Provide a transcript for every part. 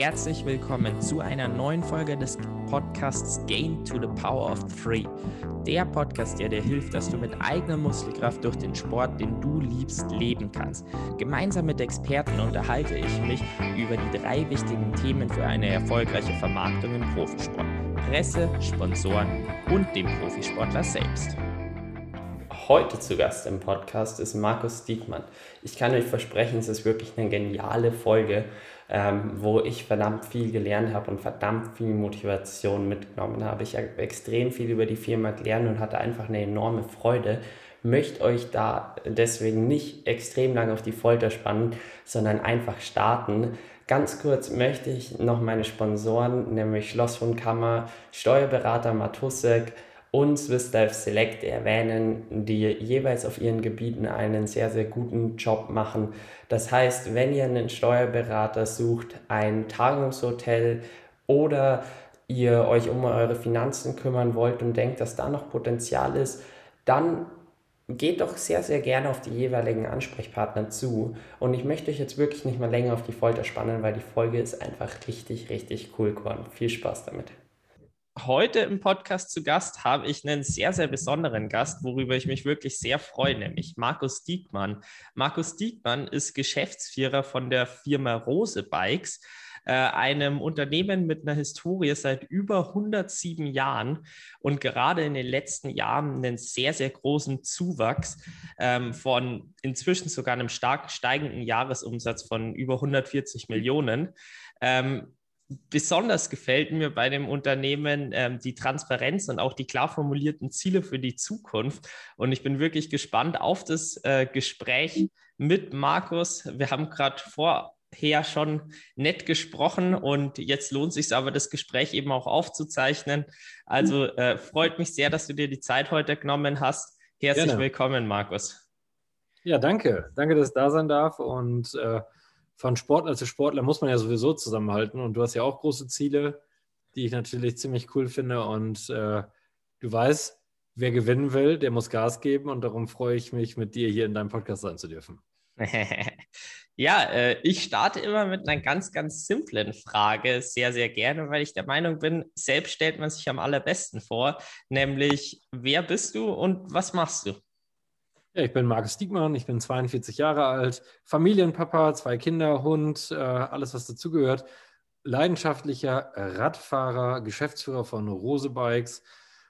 Herzlich willkommen zu einer neuen Folge des Podcasts Gain to the Power of Three. Der Podcast, der dir hilft, dass du mit eigener Muskelkraft durch den Sport, den du liebst, leben kannst. Gemeinsam mit Experten unterhalte ich mich über die drei wichtigen Themen für eine erfolgreiche Vermarktung im Profisport. Presse, Sponsoren und dem Profisportler selbst. Heute zu Gast im Podcast ist Markus Diekmann. Ich kann euch versprechen, es ist wirklich eine geniale Folge ähm, wo ich verdammt viel gelernt habe und verdammt viel Motivation mitgenommen habe. Ich habe extrem viel über die Firma gelernt und hatte einfach eine enorme Freude. Möchte euch da deswegen nicht extrem lange auf die Folter spannen, sondern einfach starten. Ganz kurz möchte ich noch meine Sponsoren, nämlich Schlossrundkammer, Steuerberater Matussek, und Swiss Life Select erwähnen, die jeweils auf ihren Gebieten einen sehr, sehr guten Job machen. Das heißt, wenn ihr einen Steuerberater sucht, ein Tagungshotel oder ihr euch um eure Finanzen kümmern wollt und denkt, dass da noch Potenzial ist, dann geht doch sehr, sehr gerne auf die jeweiligen Ansprechpartner zu. Und ich möchte euch jetzt wirklich nicht mal länger auf die Folter spannen, weil die Folge ist einfach richtig, richtig cool geworden. Viel Spaß damit. Heute im Podcast zu Gast habe ich einen sehr, sehr besonderen Gast, worüber ich mich wirklich sehr freue, nämlich Markus Diekmann. Markus Diekmann ist Geschäftsführer von der Firma Rose Bikes, äh, einem Unternehmen mit einer Historie seit über 107 Jahren und gerade in den letzten Jahren einen sehr, sehr großen Zuwachs ähm, von inzwischen sogar einem stark steigenden Jahresumsatz von über 140 Millionen. Ähm, besonders gefällt mir bei dem Unternehmen ähm, die Transparenz und auch die klar formulierten Ziele für die Zukunft. Und ich bin wirklich gespannt auf das äh, Gespräch mit Markus. Wir haben gerade vorher schon nett gesprochen und jetzt lohnt sich aber, das Gespräch eben auch aufzuzeichnen. Also äh, freut mich sehr, dass du dir die Zeit heute genommen hast. Herzlich Gerne. willkommen, Markus. Ja, danke. Danke, dass ich da sein darf und äh, von Sportler zu Sportler muss man ja sowieso zusammenhalten. Und du hast ja auch große Ziele, die ich natürlich ziemlich cool finde. Und äh, du weißt, wer gewinnen will, der muss Gas geben. Und darum freue ich mich, mit dir hier in deinem Podcast sein zu dürfen. ja, äh, ich starte immer mit einer ganz, ganz simplen Frage sehr, sehr gerne, weil ich der Meinung bin, selbst stellt man sich am allerbesten vor, nämlich wer bist du und was machst du? Ja, ich bin Markus Diekmann, ich bin 42 Jahre alt, Familienpapa, zwei Kinder, Hund, äh, alles, was dazugehört. Leidenschaftlicher Radfahrer, Geschäftsführer von Rose Bikes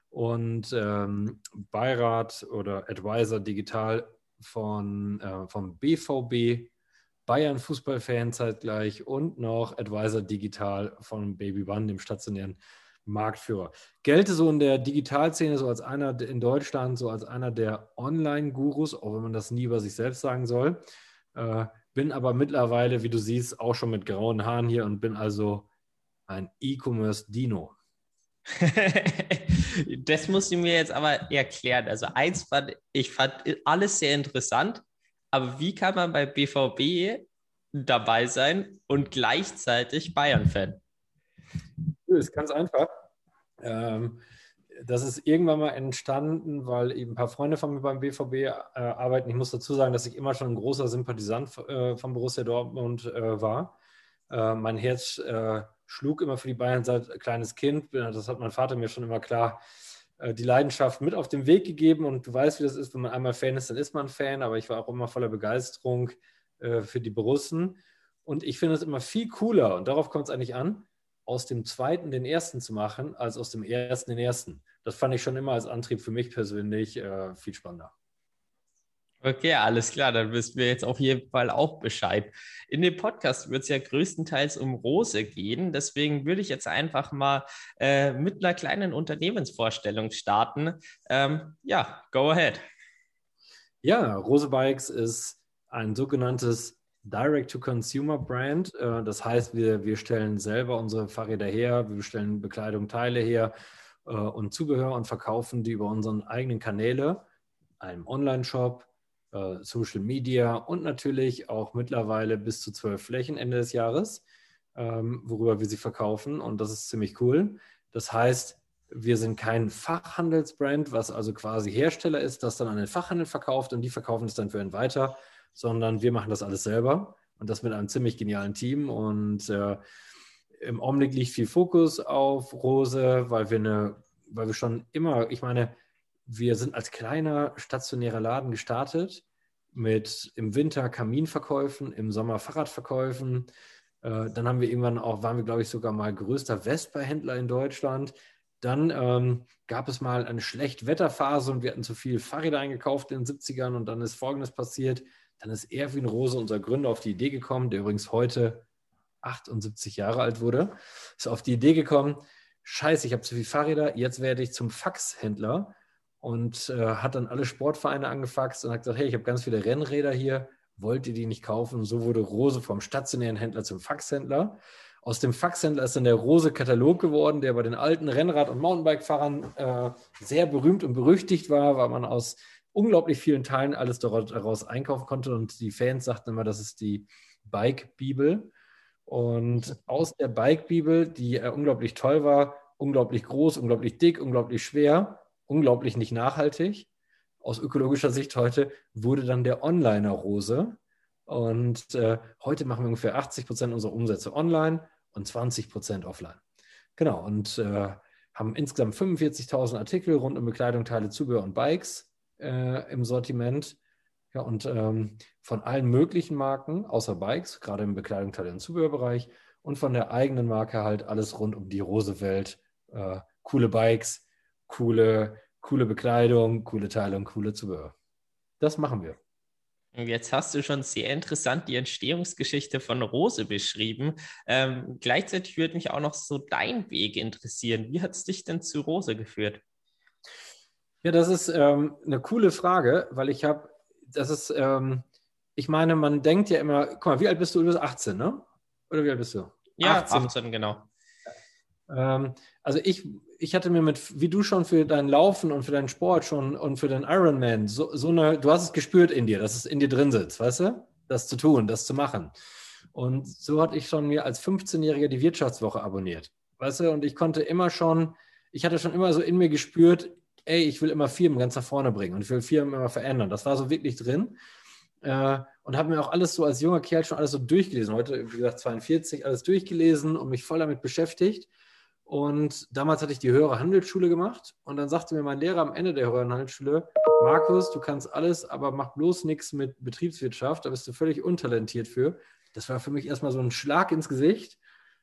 und ähm, Beirat oder Advisor digital von, äh, vom BVB, Bayern Fußballfan zeitgleich und noch Advisor digital von Baby One, dem stationären Marktführer. Gelte so in der Digitalszene so als einer in Deutschland, so als einer der Online-Gurus, auch wenn man das nie über sich selbst sagen soll. Äh, bin aber mittlerweile, wie du siehst, auch schon mit grauen Haaren hier und bin also ein E-Commerce-Dino. das musst du mir jetzt aber erklären. Also eins fand ich fand alles sehr interessant, aber wie kann man bei BVB dabei sein und gleichzeitig Bayern-Fan? Ist ganz einfach. Ähm, das ist irgendwann mal entstanden, weil eben ein paar Freunde von mir beim BVB äh, arbeiten. Ich muss dazu sagen, dass ich immer schon ein großer Sympathisant äh, von Borussia Dortmund äh, war. Äh, mein Herz äh, schlug immer für die Bayern seit kleines Kind. Das hat mein Vater mir schon immer klar äh, die Leidenschaft mit auf den Weg gegeben. Und du weißt, wie das ist, wenn man einmal Fan ist, dann ist man Fan. Aber ich war auch immer voller Begeisterung für die Borussen. Und ich finde es immer viel cooler, und darauf kommt es eigentlich an, aus dem zweiten den ersten zu machen, als aus dem ersten den ersten. Das fand ich schon immer als Antrieb für mich persönlich äh, viel spannender. Okay, alles klar, dann wissen wir jetzt auf jeden Fall auch Bescheid. In dem Podcast wird es ja größtenteils um Rose gehen. Deswegen würde ich jetzt einfach mal äh, mit einer kleinen Unternehmensvorstellung starten. Ähm, ja, go ahead. Ja, Rose Bikes ist ein sogenanntes Direct-to-Consumer-Brand. Äh, das heißt, wir, wir stellen selber unsere Fahrräder her, wir stellen Bekleidung, Teile her äh, und Zubehör und verkaufen die über unseren eigenen Kanäle, einem Online-Shop, äh, Social Media und natürlich auch mittlerweile bis zu zwölf Flächen Ende des Jahres, ähm, worüber wir sie verkaufen. Und das ist ziemlich cool. Das heißt, wir sind kein Fachhandelsbrand, was also quasi Hersteller ist, das dann an den Fachhandel verkauft und die verkaufen es dann für einen weiter, sondern wir machen das alles selber und das mit einem ziemlich genialen Team. Und äh, im Augenblick liegt viel Fokus auf Rose, weil wir eine, weil wir schon immer, ich meine, wir sind als kleiner stationärer Laden gestartet mit im Winter Kaminverkäufen, im Sommer Fahrradverkäufen. Äh, dann haben wir irgendwann auch, waren wir, glaube ich, sogar mal größter Vespa-Händler in Deutschland. Dann ähm, gab es mal eine Schlechtwetterphase und wir hatten zu viel Fahrräder eingekauft in den 70ern und dann ist Folgendes passiert. Dann ist Erwin Rose, unser Gründer, auf die Idee gekommen, der übrigens heute 78 Jahre alt wurde, ist auf die Idee gekommen, scheiße, ich habe zu viel Fahrräder, jetzt werde ich zum Faxhändler und äh, hat dann alle Sportvereine angefaxt und hat gesagt, hey, ich habe ganz viele Rennräder hier, wollt ihr die nicht kaufen? Und so wurde Rose vom stationären Händler zum Faxhändler. Aus dem Faxhändler ist dann der Rose-Katalog geworden, der bei den alten Rennrad- und Mountainbike-Fahrern äh, sehr berühmt und berüchtigt war, weil man aus unglaublich vielen Teilen alles daraus einkaufen konnte. Und die Fans sagten immer, das ist die Bike-Bibel. Und aus der Bike-Bibel, die äh, unglaublich toll war, unglaublich groß, unglaublich dick, unglaublich schwer, unglaublich nicht nachhaltig. Aus ökologischer Sicht heute wurde dann der Onliner Rose. Und äh, heute machen wir ungefähr 80 Prozent unserer Umsätze online und 20 Prozent offline. Genau, und äh, haben insgesamt 45.000 Artikel rund um Bekleidung, Teile, Zubehör und Bikes äh, im Sortiment. Ja, und ähm, von allen möglichen Marken, außer Bikes, gerade im Bekleidung, Teile und Zubehörbereich, und von der eigenen Marke halt alles rund um die Rosewelt. Äh, coole Bikes, coole, coole Bekleidung, coole Teile und coole Zubehör. Das machen wir. Jetzt hast du schon sehr interessant die Entstehungsgeschichte von Rose beschrieben. Ähm, gleichzeitig würde mich auch noch so dein Weg interessieren. Wie hat es dich denn zu Rose geführt? Ja, das ist ähm, eine coole Frage, weil ich habe, das ist, ähm, ich meine, man denkt ja immer, guck mal, wie alt bist du? Du bist 18, ne? Oder wie alt bist du? Ja, 18, 18 genau. Ähm, also ich, ich hatte mir mit, wie du schon für dein Laufen und für deinen Sport schon und für den Ironman, so, so eine, du hast es gespürt in dir, dass es in dir drin sitzt, weißt du? Das zu tun, das zu machen. Und so hatte ich schon mir als 15-Jähriger die Wirtschaftswoche abonniert. Weißt du, und ich konnte immer schon, ich hatte schon immer so in mir gespürt, ey, ich will immer Firmen ganz nach vorne bringen und ich will Firmen immer verändern. Das war so wirklich drin. Äh, und habe mir auch alles so als junger Kerl schon alles so durchgelesen. Heute, wie gesagt, 42, alles durchgelesen und mich voll damit beschäftigt. Und damals hatte ich die höhere Handelsschule gemacht und dann sagte mir mein Lehrer am Ende der höheren Handelsschule, Markus, du kannst alles, aber mach bloß nichts mit Betriebswirtschaft, da bist du völlig untalentiert für. Das war für mich erstmal so ein Schlag ins Gesicht.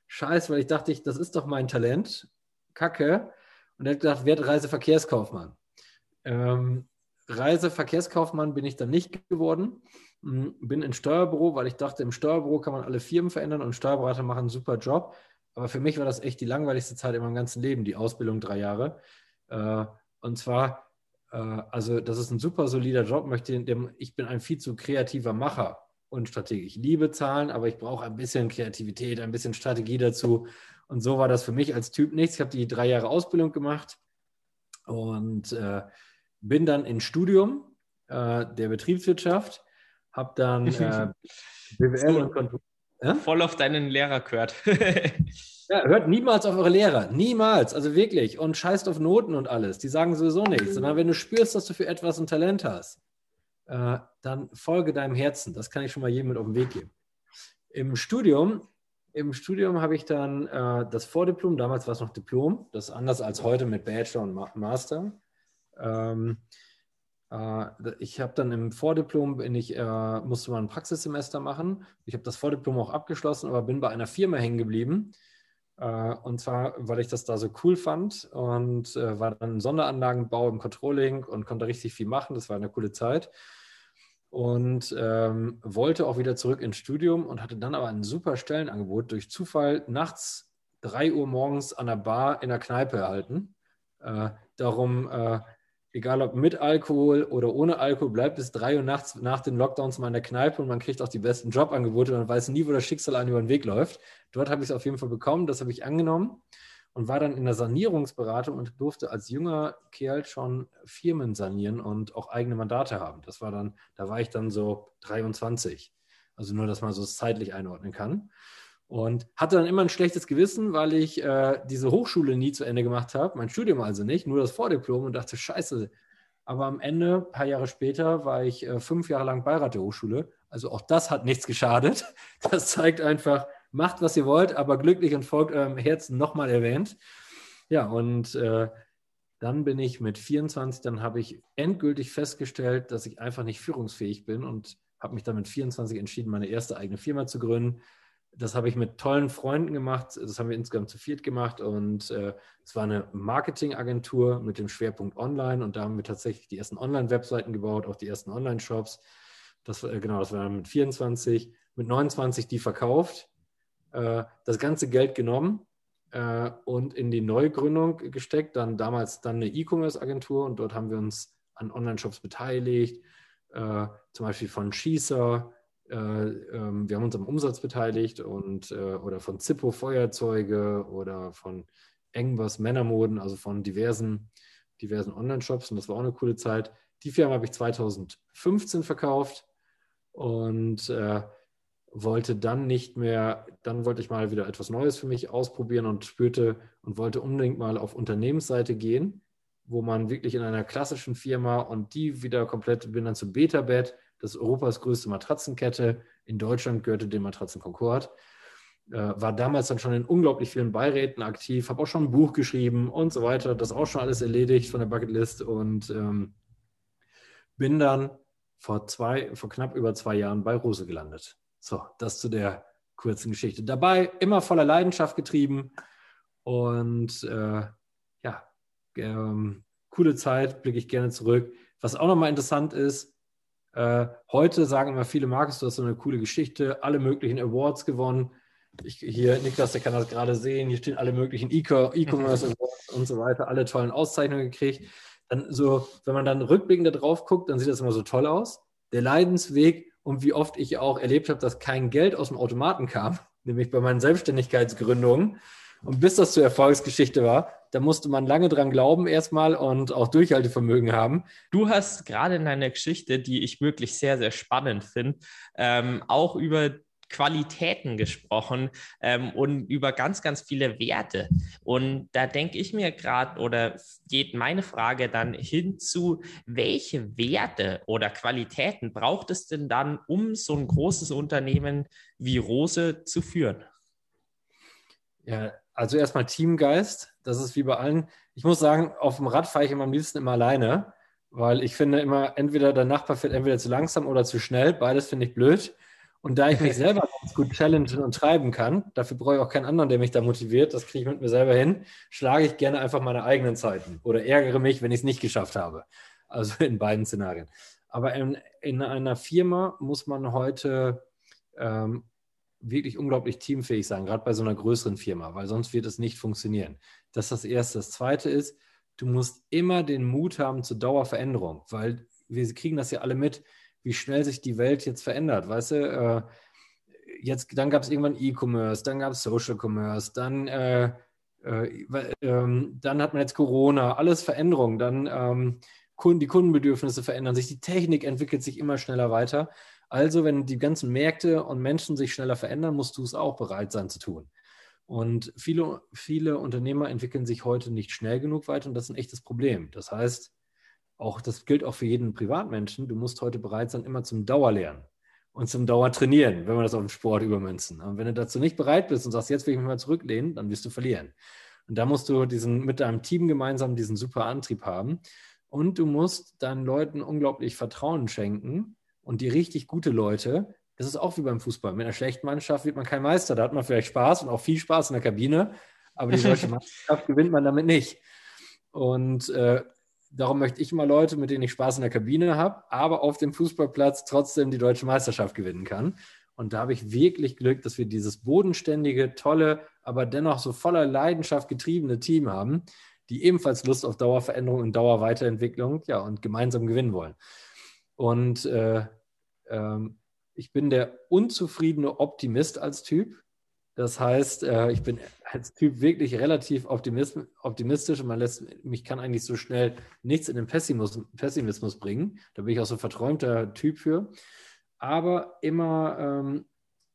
Scheiß, weil ich dachte, das ist doch mein Talent. Kacke. Und er hat gesagt, werd Reiseverkehrskaufmann. Ähm, Reiseverkehrskaufmann bin ich dann nicht geworden. Hm, bin in Steuerbüro, weil ich dachte, im Steuerbüro kann man alle Firmen verändern und Steuerberater machen einen super Job. Aber für mich war das echt die langweiligste Zeit in meinem ganzen Leben, die Ausbildung drei Jahre. Äh, und zwar, äh, also das ist ein super solider Job, ich bin ein viel zu kreativer Macher und Stratege. Ich liebe Zahlen, aber ich brauche ein bisschen Kreativität, ein bisschen Strategie dazu. Und so war das für mich als Typ nichts. Ich habe die drei Jahre Ausbildung gemacht und äh, bin dann ins Studium äh, der Betriebswirtschaft, habe dann äh, BWL und Kontrolle ja? Voll auf deinen Lehrer gehört. ja, hört niemals auf eure Lehrer. Niemals. Also wirklich. Und scheißt auf Noten und alles. Die sagen sowieso nichts. Sondern wenn du spürst, dass du für etwas ein Talent hast, äh, dann folge deinem Herzen. Das kann ich schon mal jedem mit auf den Weg geben. Im Studium, im Studium habe ich dann äh, das Vordiplom, damals war es noch Diplom, das ist anders als heute mit Bachelor und Ma Master. Ähm, äh, ich habe dann im Vordiplom bin ich, äh, musste man ein Praxissemester machen. Ich habe das Vordiplom auch abgeschlossen, aber bin bei einer Firma hängen geblieben. Äh, und zwar, weil ich das da so cool fand und äh, war dann im Sonderanlagenbau im Controlling und konnte richtig viel machen. Das war eine coole Zeit. Und ähm, wollte auch wieder zurück ins Studium und hatte dann aber ein super Stellenangebot durch Zufall nachts 3 Uhr morgens an der Bar in der Kneipe erhalten. Äh, darum äh, egal ob mit Alkohol oder ohne Alkohol, bleibt bis drei Uhr nachts nach den Lockdowns mal in der Kneipe und man kriegt auch die besten Jobangebote. Man weiß nie, wo das Schicksal einem über den Weg läuft. Dort habe ich es auf jeden Fall bekommen, das habe ich angenommen und war dann in der Sanierungsberatung und durfte als junger Kerl schon Firmen sanieren und auch eigene Mandate haben. Das war dann, da war ich dann so 23. Also nur, dass man so zeitlich einordnen kann. Und hatte dann immer ein schlechtes Gewissen, weil ich äh, diese Hochschule nie zu Ende gemacht habe, mein Studium also nicht, nur das Vordiplom und dachte, scheiße. Aber am Ende, ein paar Jahre später, war ich äh, fünf Jahre lang Beirat der Hochschule. Also auch das hat nichts geschadet. Das zeigt einfach, macht, was ihr wollt, aber glücklich und folgt eurem Herzen nochmal erwähnt. Ja, und äh, dann bin ich mit 24, dann habe ich endgültig festgestellt, dass ich einfach nicht führungsfähig bin und habe mich dann mit 24 entschieden, meine erste eigene Firma zu gründen. Das habe ich mit tollen Freunden gemacht. Das haben wir insgesamt zu viert gemacht. Und äh, es war eine Marketingagentur mit dem Schwerpunkt Online. Und da haben wir tatsächlich die ersten Online-Webseiten gebaut, auch die ersten Online-Shops. Das, äh, genau, das war dann mit 24. Mit 29 die verkauft, äh, das ganze Geld genommen äh, und in die Neugründung gesteckt. Dann damals dann eine E-Commerce-Agentur und dort haben wir uns an Online-Shops beteiligt, äh, zum Beispiel von Schießer. Äh, ähm, wir haben uns am Umsatz beteiligt und äh, oder von Zippo Feuerzeuge oder von Engbers Männermoden, also von diversen, diversen Online-Shops. Und das war auch eine coole Zeit. Die Firma habe ich 2015 verkauft und äh, wollte dann nicht mehr, dann wollte ich mal wieder etwas Neues für mich ausprobieren und spürte und wollte unbedingt mal auf Unternehmensseite gehen, wo man wirklich in einer klassischen Firma und die wieder komplett, bin dann zu Betabed, das ist Europas größte Matratzenkette, in Deutschland gehörte dem Matratzen Concord, äh, war damals dann schon in unglaublich vielen Beiräten aktiv, habe auch schon ein Buch geschrieben und so weiter, das auch schon alles erledigt von der Bucketlist und ähm, bin dann vor zwei, vor knapp über zwei Jahren bei Rose gelandet. So, das zu der kurzen Geschichte. Dabei immer voller Leidenschaft getrieben und äh, ja, ähm, coole Zeit, blicke ich gerne zurück. Was auch nochmal interessant ist, äh, heute sagen immer viele, Markus, du hast so eine coole Geschichte, alle möglichen Awards gewonnen. Ich, hier, Niklas, der kann das gerade sehen, hier stehen alle möglichen E-Commerce Awards und so weiter, alle tollen Auszeichnungen gekriegt. Dann so, wenn man dann rückblickend da drauf guckt, dann sieht das immer so toll aus. Der Leidensweg und wie oft ich auch erlebt habe, dass kein Geld aus dem Automaten kam, nämlich bei meinen Selbstständigkeitsgründungen. Und bis das zur Erfolgsgeschichte war, da musste man lange dran glauben erstmal und auch Durchhaltevermögen haben. Du hast gerade in deiner Geschichte, die ich wirklich sehr, sehr spannend finde, ähm, auch über Qualitäten gesprochen ähm, und über ganz, ganz viele Werte. Und da denke ich mir gerade oder geht meine Frage dann hinzu, welche Werte oder Qualitäten braucht es denn dann, um so ein großes Unternehmen wie Rose zu führen? Ja, also erstmal Teamgeist. Das ist wie bei allen. Ich muss sagen, auf dem Rad fahre ich immer am liebsten immer alleine, weil ich finde immer, entweder der Nachbar fährt entweder zu langsam oder zu schnell. Beides finde ich blöd. Und da ich mich selber ganz gut challengen und treiben kann, dafür brauche ich auch keinen anderen, der mich da motiviert, das kriege ich mit mir selber hin, schlage ich gerne einfach meine eigenen Zeiten oder ärgere mich, wenn ich es nicht geschafft habe. Also in beiden Szenarien. Aber in, in einer Firma muss man heute ähm, wirklich unglaublich teamfähig sein, gerade bei so einer größeren Firma, weil sonst wird es nicht funktionieren. Das ist das Erste. Das Zweite ist, du musst immer den Mut haben zur Dauerveränderung, weil wir kriegen das ja alle mit wie schnell sich die Welt jetzt verändert. Weißt du, äh, jetzt, dann gab es irgendwann E-Commerce, dann gab es Social Commerce, dann, äh, äh, ähm, dann hat man jetzt Corona, alles Veränderungen, dann ähm, Kunden, die Kundenbedürfnisse verändern sich, die Technik entwickelt sich immer schneller weiter. Also, wenn die ganzen Märkte und Menschen sich schneller verändern, musst du es auch bereit sein zu tun. Und viele, viele Unternehmer entwickeln sich heute nicht schnell genug weiter und das ist ein echtes Problem. Das heißt, auch das gilt auch für jeden Privatmenschen, du musst heute bereit sein, immer zum Dauerlernen und zum Dauertrainieren, wenn wir das auf den Sport übermünzen. Und wenn du dazu nicht bereit bist und sagst, jetzt will ich mich mal zurücklehnen, dann wirst du verlieren. Und da musst du diesen, mit deinem Team gemeinsam diesen super Antrieb haben. Und du musst deinen Leuten unglaublich Vertrauen schenken. Und die richtig gute Leute, das ist auch wie beim Fußball. Mit einer schlechten Mannschaft wird man kein Meister. Da hat man vielleicht Spaß und auch viel Spaß in der Kabine. Aber die deutsche Mannschaft gewinnt man damit nicht. Und äh, darum möchte ich immer Leute, mit denen ich Spaß in der Kabine habe, aber auf dem Fußballplatz trotzdem die deutsche Meisterschaft gewinnen kann. Und da habe ich wirklich Glück, dass wir dieses bodenständige, tolle, aber dennoch so voller Leidenschaft getriebene Team haben, die ebenfalls Lust auf Dauerveränderung und Dauerweiterentwicklung ja, und gemeinsam gewinnen wollen. Und äh, ähm, ich bin der unzufriedene Optimist als Typ. Das heißt, äh, ich bin als Typ wirklich relativ optimistisch und man lässt, mich kann eigentlich so schnell nichts in den Pessimismus, Pessimismus bringen. Da bin ich auch so ein verträumter Typ für. Aber immer, ähm,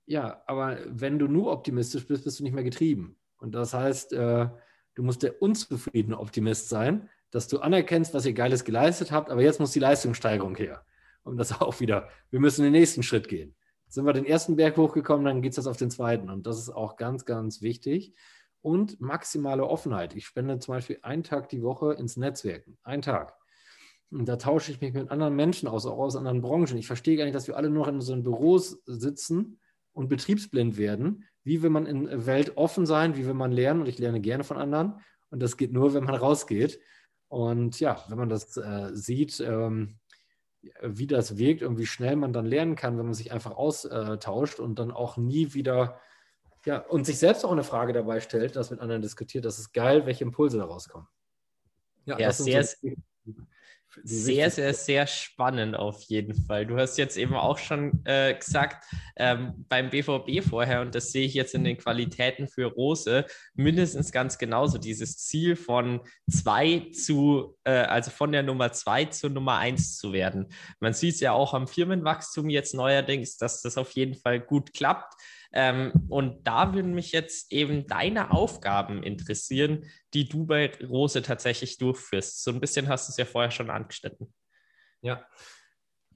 ja, aber wenn du nur optimistisch bist, bist du nicht mehr getrieben. Und das heißt, äh, du musst der unzufriedene Optimist sein, dass du anerkennst, was ihr Geiles geleistet habt, aber jetzt muss die Leistungssteigerung her. Und das auch wieder, wir müssen den nächsten Schritt gehen Sind wir den ersten Berg hochgekommen, dann geht es jetzt auf den zweiten. Und das ist auch ganz, ganz wichtig. Und maximale Offenheit. Ich spende zum Beispiel einen Tag die Woche ins Netzwerken. Einen Tag. Und da tausche ich mich mit anderen Menschen aus, auch aus anderen Branchen. Ich verstehe gar nicht, dass wir alle nur in unseren Büros sitzen und betriebsblind werden. Wie will man in der Welt offen sein? Wie will man lernen? Und ich lerne gerne von anderen. Und das geht nur, wenn man rausgeht. Und ja, wenn man das äh, sieht, ähm, wie das wirkt und wie schnell man dann lernen kann, wenn man sich einfach austauscht und dann auch nie wieder, ja, und sich selbst auch eine Frage dabei stellt, das mit anderen diskutiert, das ist geil, welche Impulse daraus kommen. Ja, ja sehr, so sehr, sehr, sehr spannend auf jeden Fall. Du hast jetzt eben auch schon äh, gesagt, ähm, beim BVB vorher, und das sehe ich jetzt in den Qualitäten für Rose, mindestens ganz genauso, dieses Ziel von zwei zu, äh, also von der Nummer zwei zur Nummer eins zu werden. Man sieht es ja auch am Firmenwachstum jetzt neuerdings, dass das auf jeden Fall gut klappt. Ähm, und da würden mich jetzt eben deine Aufgaben interessieren, die du bei Rose tatsächlich durchführst. So ein bisschen hast du es ja vorher schon angeschnitten. Ja,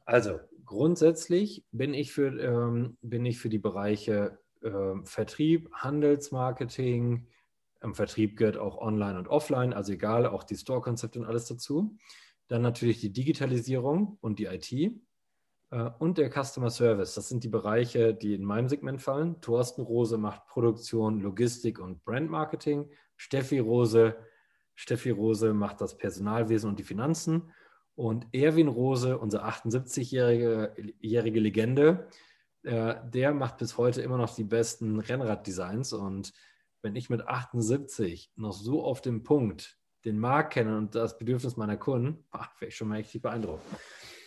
also grundsätzlich bin ich für, ähm, bin ich für die Bereiche äh, Vertrieb, Handelsmarketing, im Vertrieb gehört auch Online und Offline, also egal, auch die Store-Konzepte und alles dazu. Dann natürlich die Digitalisierung und die IT. Äh, und der Customer Service. Das sind die Bereiche, die in meinem Segment fallen. Thorsten Rose macht Produktion, Logistik und Brandmarketing. Steffi Rose, Steffi Rose macht das Personalwesen und die Finanzen. Und Erwin Rose, unser 78-jährige Legende, äh, der macht bis heute immer noch die besten Rennraddesigns. Und wenn ich mit 78 noch so auf dem Punkt den Markt kenne und das Bedürfnis meiner Kunden, wäre ich schon mal echt beeindruckt.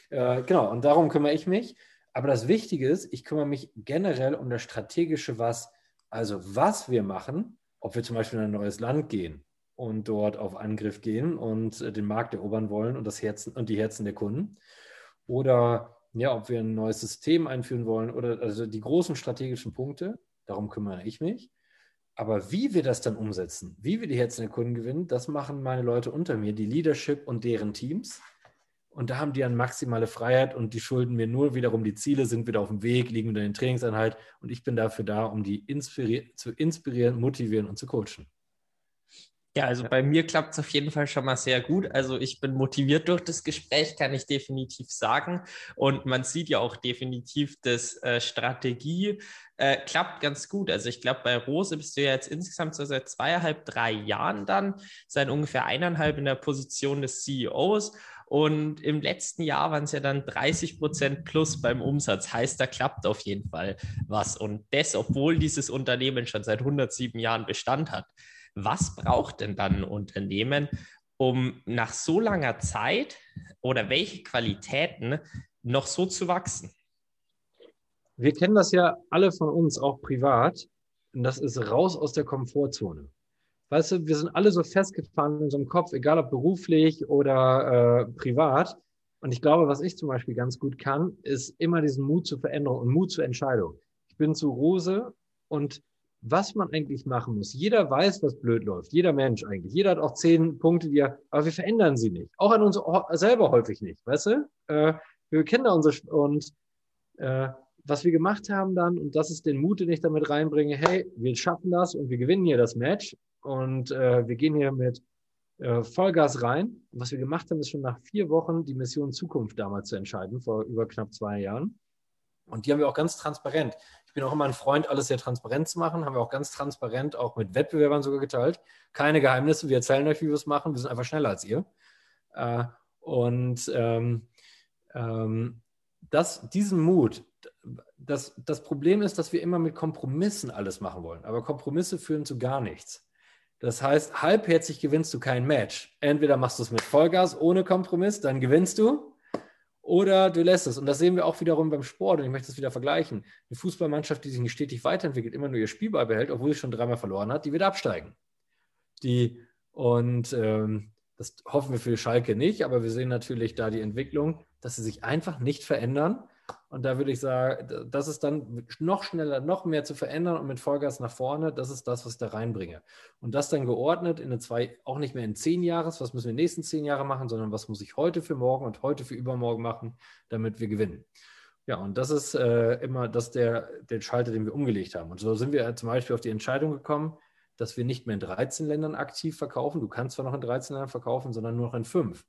Äh, genau, und darum kümmere ich mich. Aber das Wichtige ist, ich kümmere mich generell um das strategische Was. Also was wir machen, ob wir zum Beispiel in ein neues Land gehen und dort auf Angriff gehen und äh, den Markt erobern wollen und das Herzen und die Herzen der Kunden. Oder ja, ob wir ein neues System einführen wollen oder also die großen strategischen Punkte, darum kümmere ich mich. Aber wie wir das dann umsetzen, wie wir die Herzen der Kunden gewinnen, das machen meine Leute unter mir, die Leadership und deren Teams. Und da haben die eine maximale Freiheit und die schulden mir nur wiederum die Ziele, sind wieder auf dem Weg, liegen unter den Trainingseinheit. Und ich bin dafür da, um die inspiri zu inspirieren, motivieren und zu coachen. Ja, also bei mir klappt es auf jeden Fall schon mal sehr gut. Also ich bin motiviert durch das Gespräch, kann ich definitiv sagen. Und man sieht ja auch definitiv, dass äh, Strategie äh, klappt ganz gut. Also ich glaube, bei Rose bist du ja jetzt insgesamt so seit zweieinhalb, drei Jahren dann, seit ungefähr eineinhalb in der Position des CEOs. Und im letzten Jahr waren es ja dann 30 Prozent plus beim Umsatz. Heißt, da klappt auf jeden Fall was. Und das, obwohl dieses Unternehmen schon seit 107 Jahren Bestand hat. Was braucht denn dann ein Unternehmen, um nach so langer Zeit oder welche Qualitäten noch so zu wachsen? Wir kennen das ja alle von uns, auch privat. Und das ist raus aus der Komfortzone weißt du, wir sind alle so festgefahren in unserem Kopf, egal ob beruflich oder äh, privat. Und ich glaube, was ich zum Beispiel ganz gut kann, ist immer diesen Mut zur Veränderung und Mut zur Entscheidung. Ich bin zu Rose und was man eigentlich machen muss. Jeder weiß, was blöd läuft. Jeder Mensch eigentlich. Jeder hat auch zehn Punkte, die er, aber wir verändern sie nicht. Auch an uns selber häufig nicht, weißt du? Äh, wir kennen da unsere, und äh, was wir gemacht haben dann, und das ist den Mut, den ich damit reinbringe, hey, wir schaffen das und wir gewinnen hier das Match. Und äh, wir gehen hier mit äh, Vollgas rein. was wir gemacht haben, ist schon nach vier Wochen die Mission Zukunft damals zu entscheiden, vor über knapp zwei Jahren. Und die haben wir auch ganz transparent. Ich bin auch immer ein Freund, alles sehr transparent zu machen. Haben wir auch ganz transparent auch mit Wettbewerbern sogar geteilt. Keine Geheimnisse. Wir erzählen euch, wie wir es machen. Wir sind einfach schneller als ihr. Äh, und ähm, ähm, das, diesen Mut, das, das Problem ist, dass wir immer mit Kompromissen alles machen wollen. Aber Kompromisse führen zu gar nichts. Das heißt, halbherzig gewinnst du kein Match. Entweder machst du es mit Vollgas ohne Kompromiss, dann gewinnst du, oder du lässt es. Und das sehen wir auch wiederum beim Sport. Und ich möchte das wieder vergleichen. Eine Fußballmannschaft, die sich nicht stetig weiterentwickelt, immer nur ihr Spiel beibehält, obwohl sie schon dreimal verloren hat, die wird absteigen. Die, und ähm, das hoffen wir für Schalke nicht, aber wir sehen natürlich da die Entwicklung, dass sie sich einfach nicht verändern und da würde ich sagen, das ist dann noch schneller, noch mehr zu verändern und mit Vollgas nach vorne. Das ist das, was ich da reinbringe. Und das dann geordnet in eine zwei, auch nicht mehr in zehn Jahres, was müssen wir in den nächsten zehn Jahre machen, sondern was muss ich heute für morgen und heute für übermorgen machen, damit wir gewinnen. Ja, und das ist äh, immer das der, der Schalter, den wir umgelegt haben. Und so sind wir zum Beispiel auf die Entscheidung gekommen, dass wir nicht mehr in 13 Ländern aktiv verkaufen. Du kannst zwar noch in 13 Ländern verkaufen, sondern nur noch in fünf.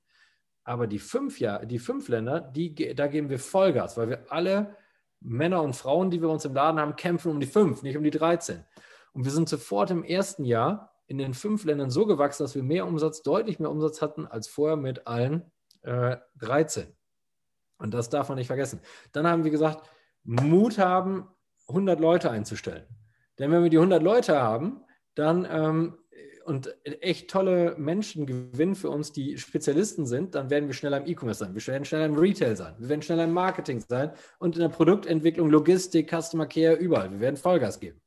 Aber die fünf, ja, die fünf Länder, die, da geben wir Vollgas, weil wir alle Männer und Frauen, die wir uns im Laden haben, kämpfen um die fünf, nicht um die 13. Und wir sind sofort im ersten Jahr in den fünf Ländern so gewachsen, dass wir mehr Umsatz, deutlich mehr Umsatz hatten als vorher mit allen äh, 13. Und das darf man nicht vergessen. Dann haben wir gesagt, Mut haben, 100 Leute einzustellen. Denn wenn wir die 100 Leute haben, dann ähm, und echt tolle Menschen gewinnen für uns, die Spezialisten sind, dann werden wir schneller im E-Commerce sein, wir werden schneller im Retail sein, wir werden schneller im Marketing sein und in der Produktentwicklung, Logistik, Customer Care, überall. Wir werden Vollgas geben.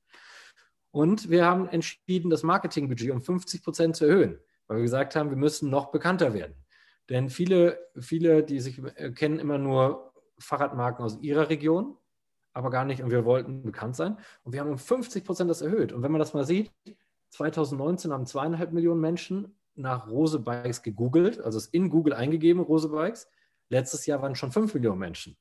Und wir haben entschieden, das Marketingbudget um 50 Prozent zu erhöhen, weil wir gesagt haben, wir müssen noch bekannter werden. Denn viele, viele, die sich äh, kennen, immer nur Fahrradmarken aus ihrer Region, aber gar nicht, und wir wollten bekannt sein. Und wir haben um 50 Prozent das erhöht. Und wenn man das mal sieht, 2019 haben zweieinhalb Millionen Menschen nach Rose Bikes gegoogelt, also es in Google eingegeben, Rose Bikes. Letztes Jahr waren schon fünf Millionen Menschen.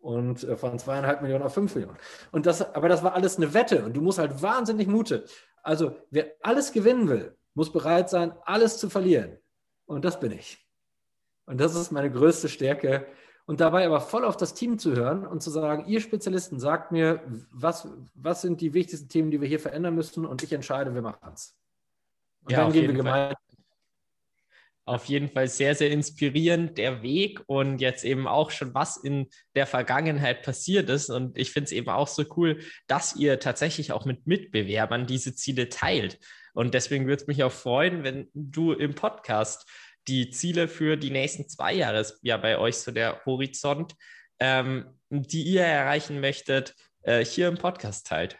Und äh, von zweieinhalb Millionen auf fünf Millionen. Und das, aber das war alles eine Wette und du musst halt wahnsinnig Mute. Also, wer alles gewinnen will, muss bereit sein, alles zu verlieren. Und das bin ich. Und das ist meine größte Stärke, und dabei aber voll auf das Team zu hören und zu sagen, ihr Spezialisten, sagt mir, was, was sind die wichtigsten Themen, die wir hier verändern müssen und ich entscheide, wir machen es. Und ja, dann gehen wir gemeinsam. Auf jeden Fall sehr, sehr inspirierend der Weg und jetzt eben auch schon, was in der Vergangenheit passiert ist. Und ich finde es eben auch so cool, dass ihr tatsächlich auch mit Mitbewerbern diese Ziele teilt. Und deswegen würde es mich auch freuen, wenn du im Podcast die Ziele für die nächsten zwei Jahre ist ja bei euch so der Horizont, ähm, die ihr erreichen möchtet, äh, hier im Podcast teilt.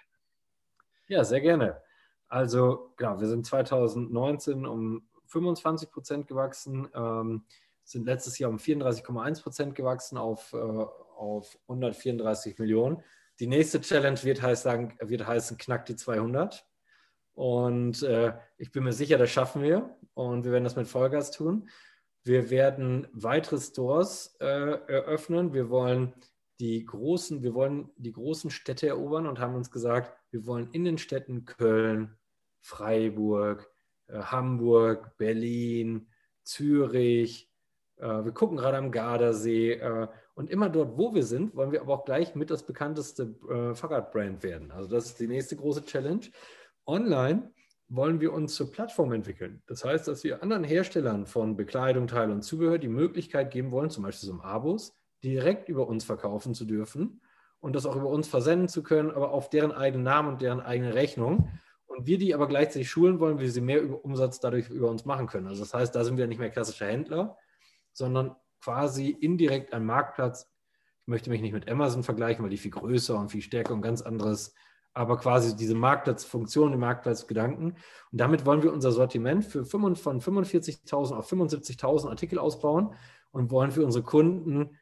Ja, sehr gerne. Also, genau, wir sind 2019 um 25 Prozent gewachsen, ähm, sind letztes Jahr um 34,1 Prozent gewachsen auf, äh, auf 134 Millionen. Die nächste Challenge wird, heißt, sagen, wird heißen, knack die 200. Und äh, ich bin mir sicher, das schaffen wir. Und wir werden das mit Vollgas tun. Wir werden weitere Stores äh, eröffnen. Wir wollen die großen, wir wollen die großen Städte erobern und haben uns gesagt, wir wollen in den Städten Köln, Freiburg, äh, Hamburg, Berlin, Zürich. Äh, wir gucken gerade am Gardasee. Äh, und immer dort, wo wir sind, wollen wir aber auch gleich mit das bekannteste äh, Fahrradbrand werden. Also das ist die nächste große Challenge online wollen wir uns zur Plattform entwickeln. Das heißt, dass wir anderen Herstellern von Bekleidung, Teil und Zubehör die Möglichkeit geben wollen, zum Beispiel so im Abos, direkt über uns verkaufen zu dürfen und das auch über uns versenden zu können, aber auf deren eigenen Namen und deren eigene Rechnung. Und wir die aber gleichzeitig schulen wollen, wie sie mehr Umsatz dadurch über uns machen können. Also das heißt, da sind wir nicht mehr klassische Händler, sondern quasi indirekt ein Marktplatz. Ich möchte mich nicht mit Amazon vergleichen, weil die viel größer und viel stärker und ganz anderes aber quasi diese Marktplatzfunktion, die Marktplatzgedanken. Und damit wollen wir unser Sortiment für 5, von 45.000 auf 75.000 Artikel ausbauen und wollen für unsere Kunden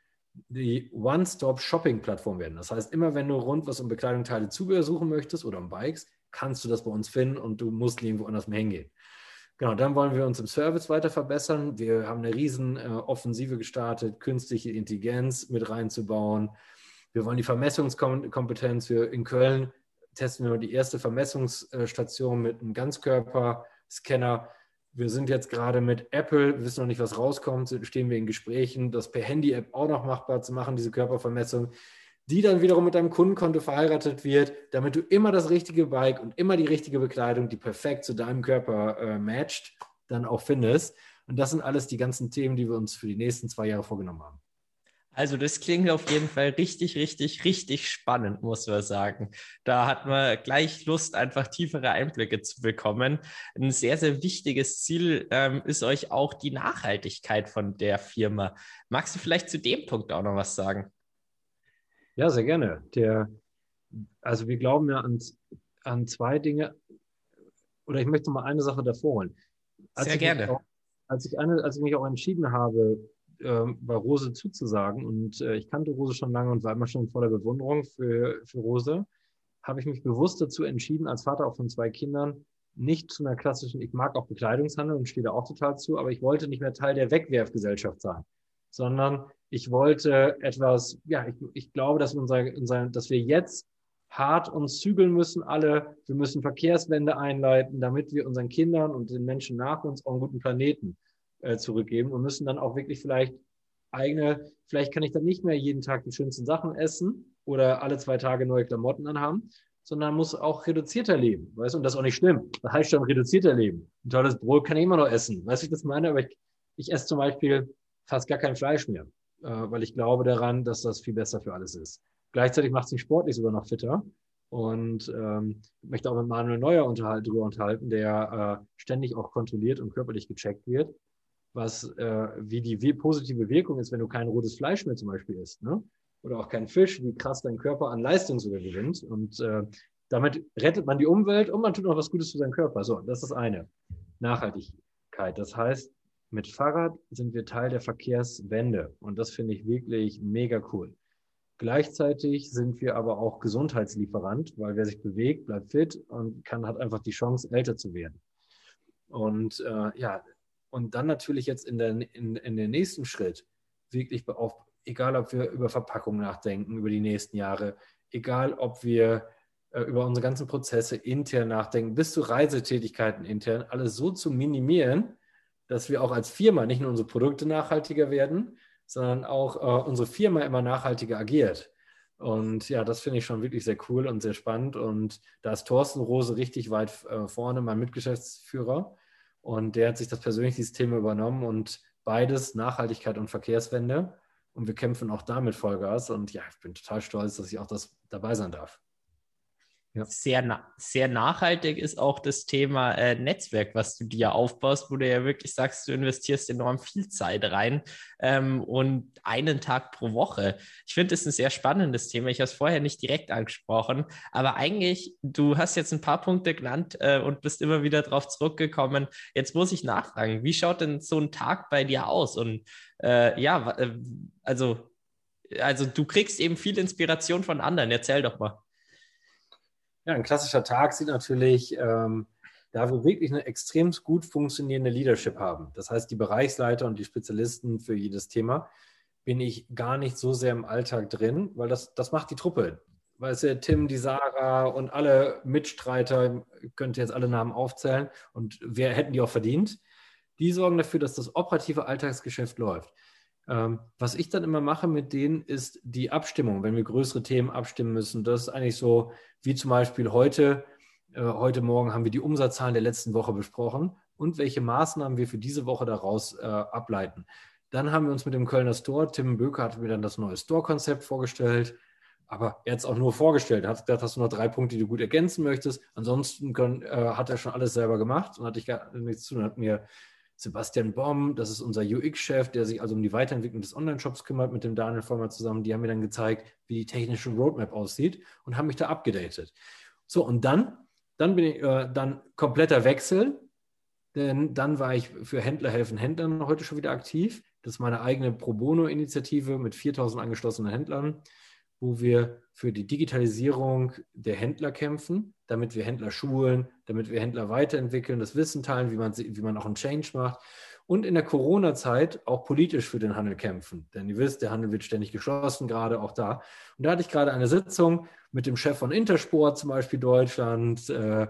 die One-Stop-Shopping-Plattform werden. Das heißt, immer wenn du rund was um Bekleidung, Teile, Zubehör suchen möchtest oder um Bikes, kannst du das bei uns finden und du musst nirgendwo anders mehr hingehen. Genau, dann wollen wir uns im Service weiter verbessern. Wir haben eine riesen äh, Offensive gestartet, künstliche Intelligenz mit reinzubauen. Wir wollen die Vermessungskompetenz für in Köln testen wir die erste Vermessungsstation mit einem Ganzkörperscanner. Wir sind jetzt gerade mit Apple, wissen noch nicht, was rauskommt, stehen wir in Gesprächen, das per Handy-App auch noch machbar zu machen, diese Körpervermessung, die dann wiederum mit deinem Kundenkonto verheiratet wird, damit du immer das richtige Bike und immer die richtige Bekleidung, die perfekt zu deinem Körper äh, matcht, dann auch findest. Und das sind alles die ganzen Themen, die wir uns für die nächsten zwei Jahre vorgenommen haben. Also das klingt auf jeden Fall richtig, richtig, richtig spannend, muss man sagen. Da hat man gleich Lust, einfach tiefere Einblicke zu bekommen. Ein sehr, sehr wichtiges Ziel ähm, ist euch auch die Nachhaltigkeit von der Firma. Magst du vielleicht zu dem Punkt auch noch was sagen? Ja, sehr gerne. Der, also wir glauben ja an, an zwei Dinge. Oder ich möchte mal eine Sache davor holen. Als sehr gerne. Auch, als, ich eine, als ich mich auch entschieden habe, äh, bei Rose zuzusagen. Und äh, ich kannte Rose schon lange und war immer schon voller Bewunderung für, für Rose. Habe ich mich bewusst dazu entschieden, als Vater auch von zwei Kindern, nicht zu einer klassischen, ich mag auch Bekleidungshandel und stehe da auch total zu, aber ich wollte nicht mehr Teil der Wegwerfgesellschaft sein, sondern Ich wollte etwas, ja, ich, ich glaube, dass, unser, unser, dass wir jetzt hart uns zügeln müssen, alle. Wir müssen Verkehrswende einleiten, damit wir unseren Kindern und den Menschen nach uns auch einen guten Planeten äh, zurückgeben und müssen dann auch wirklich vielleicht eigene, vielleicht kann ich dann nicht mehr jeden Tag die schönsten Sachen essen oder alle zwei Tage neue Klamotten anhaben, sondern muss auch reduzierter leben, weißt du, und das ist auch nicht schlimm. Das heißt schon reduzierter leben. Ein tolles Brot kann ich immer noch essen. Weißt du, ich das meine? Aber ich, ich esse zum Beispiel fast gar kein Fleisch mehr, äh, weil ich glaube daran, dass das viel besser für alles ist. Gleichzeitig macht es mich sportlich sogar noch fitter. Und ähm, möchte auch mit Manuel Neuer unterhalt, darüber unterhalten, der äh, ständig auch kontrolliert und körperlich gecheckt wird, was äh, wie die positive Wirkung ist, wenn du kein rotes Fleisch mehr zum Beispiel isst, ne? Oder auch kein Fisch, wie krass dein Körper an Leistung sogar gewinnt. Und äh, damit rettet man die Umwelt und man tut noch was Gutes für seinen Körper. So, das ist das eine. Nachhaltigkeit. Das heißt, mit Fahrrad sind wir Teil der Verkehrswende. Und das finde ich wirklich mega cool. Gleichzeitig sind wir aber auch Gesundheitslieferant, weil wer sich bewegt, bleibt fit und kann, hat einfach die Chance, älter zu werden. Und äh, ja, und dann natürlich jetzt in, der, in, in den nächsten Schritt wirklich auf, egal ob wir über Verpackung nachdenken, über die nächsten Jahre, egal ob wir äh, über unsere ganzen Prozesse intern nachdenken, bis zu Reisetätigkeiten intern, alles so zu minimieren, dass wir auch als Firma nicht nur unsere Produkte nachhaltiger werden, sondern auch äh, unsere Firma immer nachhaltiger agiert. Und ja, das finde ich schon wirklich sehr cool und sehr spannend. Und da ist Thorsten Rose richtig weit äh, vorne, mein Mitgeschäftsführer. Und der hat sich das persönlich, dieses Thema übernommen und beides, Nachhaltigkeit und Verkehrswende. Und wir kämpfen auch damit Vollgas. Und ja, ich bin total stolz, dass ich auch das dabei sein darf. Ja. Sehr, na sehr nachhaltig ist auch das Thema äh, Netzwerk, was du dir aufbaust, wo du ja wirklich sagst, du investierst enorm viel Zeit rein ähm, und einen Tag pro Woche. Ich finde das ein sehr spannendes Thema. Ich habe es vorher nicht direkt angesprochen, aber eigentlich, du hast jetzt ein paar Punkte genannt äh, und bist immer wieder darauf zurückgekommen. Jetzt muss ich nachfragen, wie schaut denn so ein Tag bei dir aus? Und äh, ja, äh, also, also du kriegst eben viel Inspiration von anderen. Erzähl doch mal. Ja, ein klassischer Tag sieht natürlich, ähm, da wir wirklich eine extrem gut funktionierende Leadership haben, das heißt die Bereichsleiter und die Spezialisten für jedes Thema, bin ich gar nicht so sehr im Alltag drin, weil das, das macht die Truppe. Weißt du, Tim, die Sarah und alle Mitstreiter, könnt ihr jetzt alle Namen aufzählen und wer hätten die auch verdient, die sorgen dafür, dass das operative Alltagsgeschäft läuft. Ähm, was ich dann immer mache mit denen, ist die Abstimmung, wenn wir größere Themen abstimmen müssen. Das ist eigentlich so, wie zum Beispiel heute. Äh, heute Morgen haben wir die Umsatzzahlen der letzten Woche besprochen und welche Maßnahmen wir für diese Woche daraus äh, ableiten. Dann haben wir uns mit dem Kölner Store, Tim Böker hat mir dann das neue Store-Konzept vorgestellt. Aber er hat es auch nur vorgestellt. Er hat gesagt, hast du noch drei Punkte, die du gut ergänzen möchtest. Ansonsten können, äh, hat er schon alles selber gemacht und hatte ich gar nichts zu tun. Hat mir Sebastian Bomm, das ist unser UX-Chef, der sich also um die Weiterentwicklung des Online-Shops kümmert, mit dem Daniel Vollmer zusammen. Die haben mir dann gezeigt, wie die technische Roadmap aussieht und haben mich da abgedatet. So, und dann, dann bin ich äh, dann kompletter Wechsel, denn dann war ich für Händler helfen Händlern heute schon wieder aktiv. Das ist meine eigene Pro Bono-Initiative mit 4000 angeschlossenen Händlern, wo wir für die Digitalisierung der Händler kämpfen damit wir Händler schulen, damit wir Händler weiterentwickeln, das Wissen teilen, wie man, wie man auch einen Change macht und in der Corona-Zeit auch politisch für den Handel kämpfen. Denn ihr wisst, der Handel wird ständig geschlossen, gerade auch da. Und da hatte ich gerade eine Sitzung mit dem Chef von Intersport, zum Beispiel Deutschland, äh,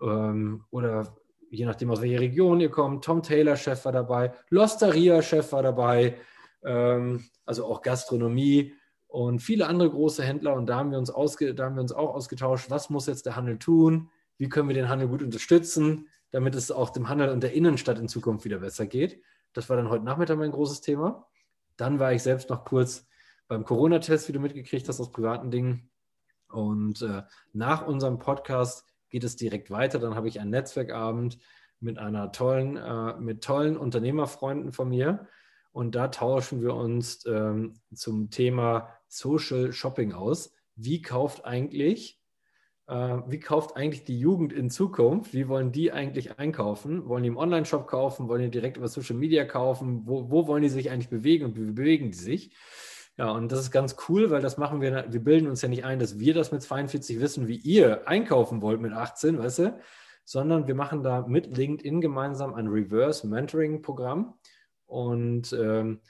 ähm, oder je nachdem, aus welcher Region ihr kommt. Tom Taylor, Chef war dabei, Losteria, Chef war dabei, ähm, also auch Gastronomie und viele andere große Händler. Und da haben wir uns, ausge, da haben wir uns auch ausgetauscht, was muss jetzt der Handel tun? Wie können wir den Handel gut unterstützen, damit es auch dem Handel und der Innenstadt in Zukunft wieder besser geht? Das war dann heute Nachmittag mein großes Thema. Dann war ich selbst noch kurz beim Corona-Test, wie du mitgekriegt hast, aus privaten Dingen. Und äh, nach unserem Podcast geht es direkt weiter. Dann habe ich einen Netzwerkabend mit einer tollen, äh, mit tollen Unternehmerfreunden von mir. Und da tauschen wir uns ähm, zum Thema Social Shopping aus. Wie kauft eigentlich, äh, wie kauft eigentlich die Jugend in Zukunft? Wie wollen die eigentlich einkaufen? Wollen die im Online-Shop kaufen? Wollen die direkt über Social Media kaufen? Wo, wo wollen die sich eigentlich bewegen und wie bewegen die sich? Ja, und das ist ganz cool, weil das machen wir, wir bilden uns ja nicht ein, dass wir das mit 42 wissen, wie ihr einkaufen wollt mit 18, weißt du, sondern wir machen da mit LinkedIn gemeinsam ein Reverse Mentoring Programm. Und ähm,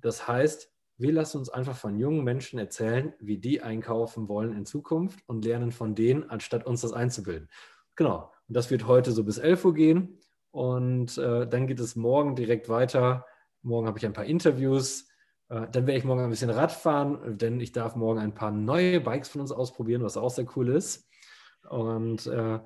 das heißt, wir lassen uns einfach von jungen Menschen erzählen, wie die einkaufen wollen in Zukunft und lernen von denen, anstatt uns das einzubilden. Genau. Und das wird heute so bis 11 Uhr gehen. Und äh, dann geht es morgen direkt weiter. Morgen habe ich ein paar Interviews. Äh, dann werde ich morgen ein bisschen Rad fahren, denn ich darf morgen ein paar neue Bikes von uns ausprobieren, was auch sehr cool ist. Und äh,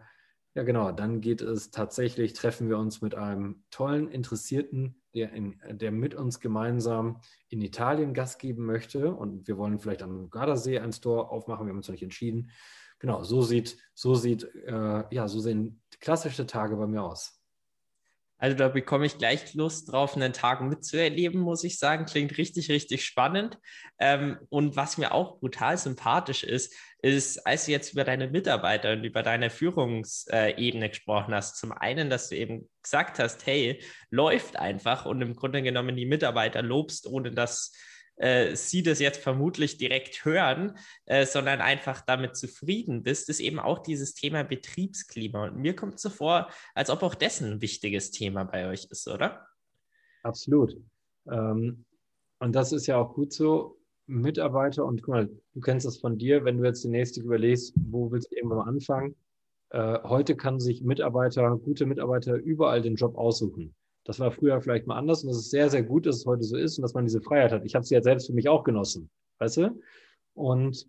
ja, genau, dann geht es tatsächlich, treffen wir uns mit einem tollen Interessierten, der, in, der mit uns gemeinsam in Italien Gas geben möchte. Und wir wollen vielleicht am Gardasee ein Store aufmachen, wir haben uns noch nicht entschieden. Genau, so sieht, so sieht, äh, ja, so sehen klassische Tage bei mir aus. Also da bekomme ich gleich Lust drauf, einen Tag mitzuerleben, muss ich sagen. Klingt richtig, richtig spannend. Ähm, und was mir auch brutal sympathisch ist, ist, als du jetzt über deine Mitarbeiter und über deine Führungsebene gesprochen hast, zum einen, dass du eben gesagt hast, hey, läuft einfach und im Grunde genommen die Mitarbeiter lobst, ohne dass äh, sie das jetzt vermutlich direkt hören, äh, sondern einfach damit zufrieden bist, ist eben auch dieses Thema Betriebsklima. Und mir kommt so vor, als ob auch dessen ein wichtiges Thema bei euch ist, oder? Absolut. Ähm, und das ist ja auch gut so. Mitarbeiter und guck mal, du kennst das von dir, wenn du jetzt demnächst überlegst, wo willst du irgendwann anfangen? Äh, heute kann sich Mitarbeiter, gute Mitarbeiter überall den Job aussuchen. Das war früher vielleicht mal anders und es ist sehr, sehr gut, dass es heute so ist und dass man diese Freiheit hat. Ich habe sie ja selbst für mich auch genossen, weißt du? Und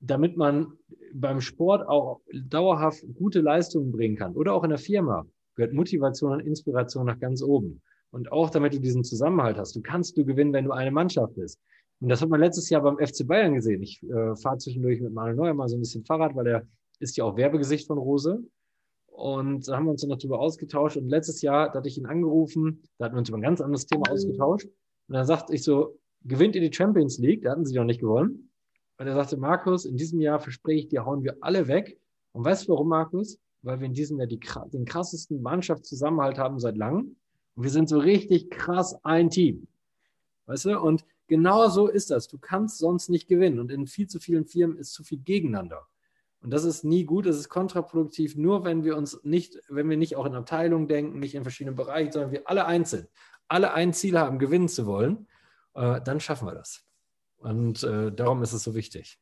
damit man beim Sport auch dauerhaft gute Leistungen bringen kann oder auch in der Firma, gehört Motivation und Inspiration nach ganz oben. Und auch damit du diesen Zusammenhalt hast. Du kannst du gewinnen, wenn du eine Mannschaft bist. Und das hat man letztes Jahr beim FC Bayern gesehen. Ich äh, fahre zwischendurch mit Manuel Neuer mal so ein bisschen Fahrrad, weil er ist ja auch Werbegesicht von Rose. Und da haben wir uns dann noch drüber ausgetauscht. Und letztes Jahr, da hatte ich ihn angerufen, da hatten wir uns über ein ganz anderes Thema ausgetauscht. Und dann sagte ich so, gewinnt ihr die Champions League? Da hatten sie noch nicht gewonnen. Und er sagte, Markus, in diesem Jahr verspreche ich dir, hauen wir alle weg. Und weißt du warum, Markus? Weil wir in diesem Jahr die, den krassesten Mannschaftszusammenhalt haben seit langem. Und wir sind so richtig krass ein Team. Weißt du? Und genau so ist das. Du kannst sonst nicht gewinnen. Und in viel zu vielen Firmen ist zu viel gegeneinander. Und das ist nie gut, das ist kontraproduktiv, nur wenn wir uns nicht, wenn wir nicht auch in Abteilungen denken, nicht in verschiedenen Bereichen, sondern wir alle einzeln, alle ein Ziel haben, gewinnen zu wollen, äh, dann schaffen wir das. Und äh, darum ist es so wichtig.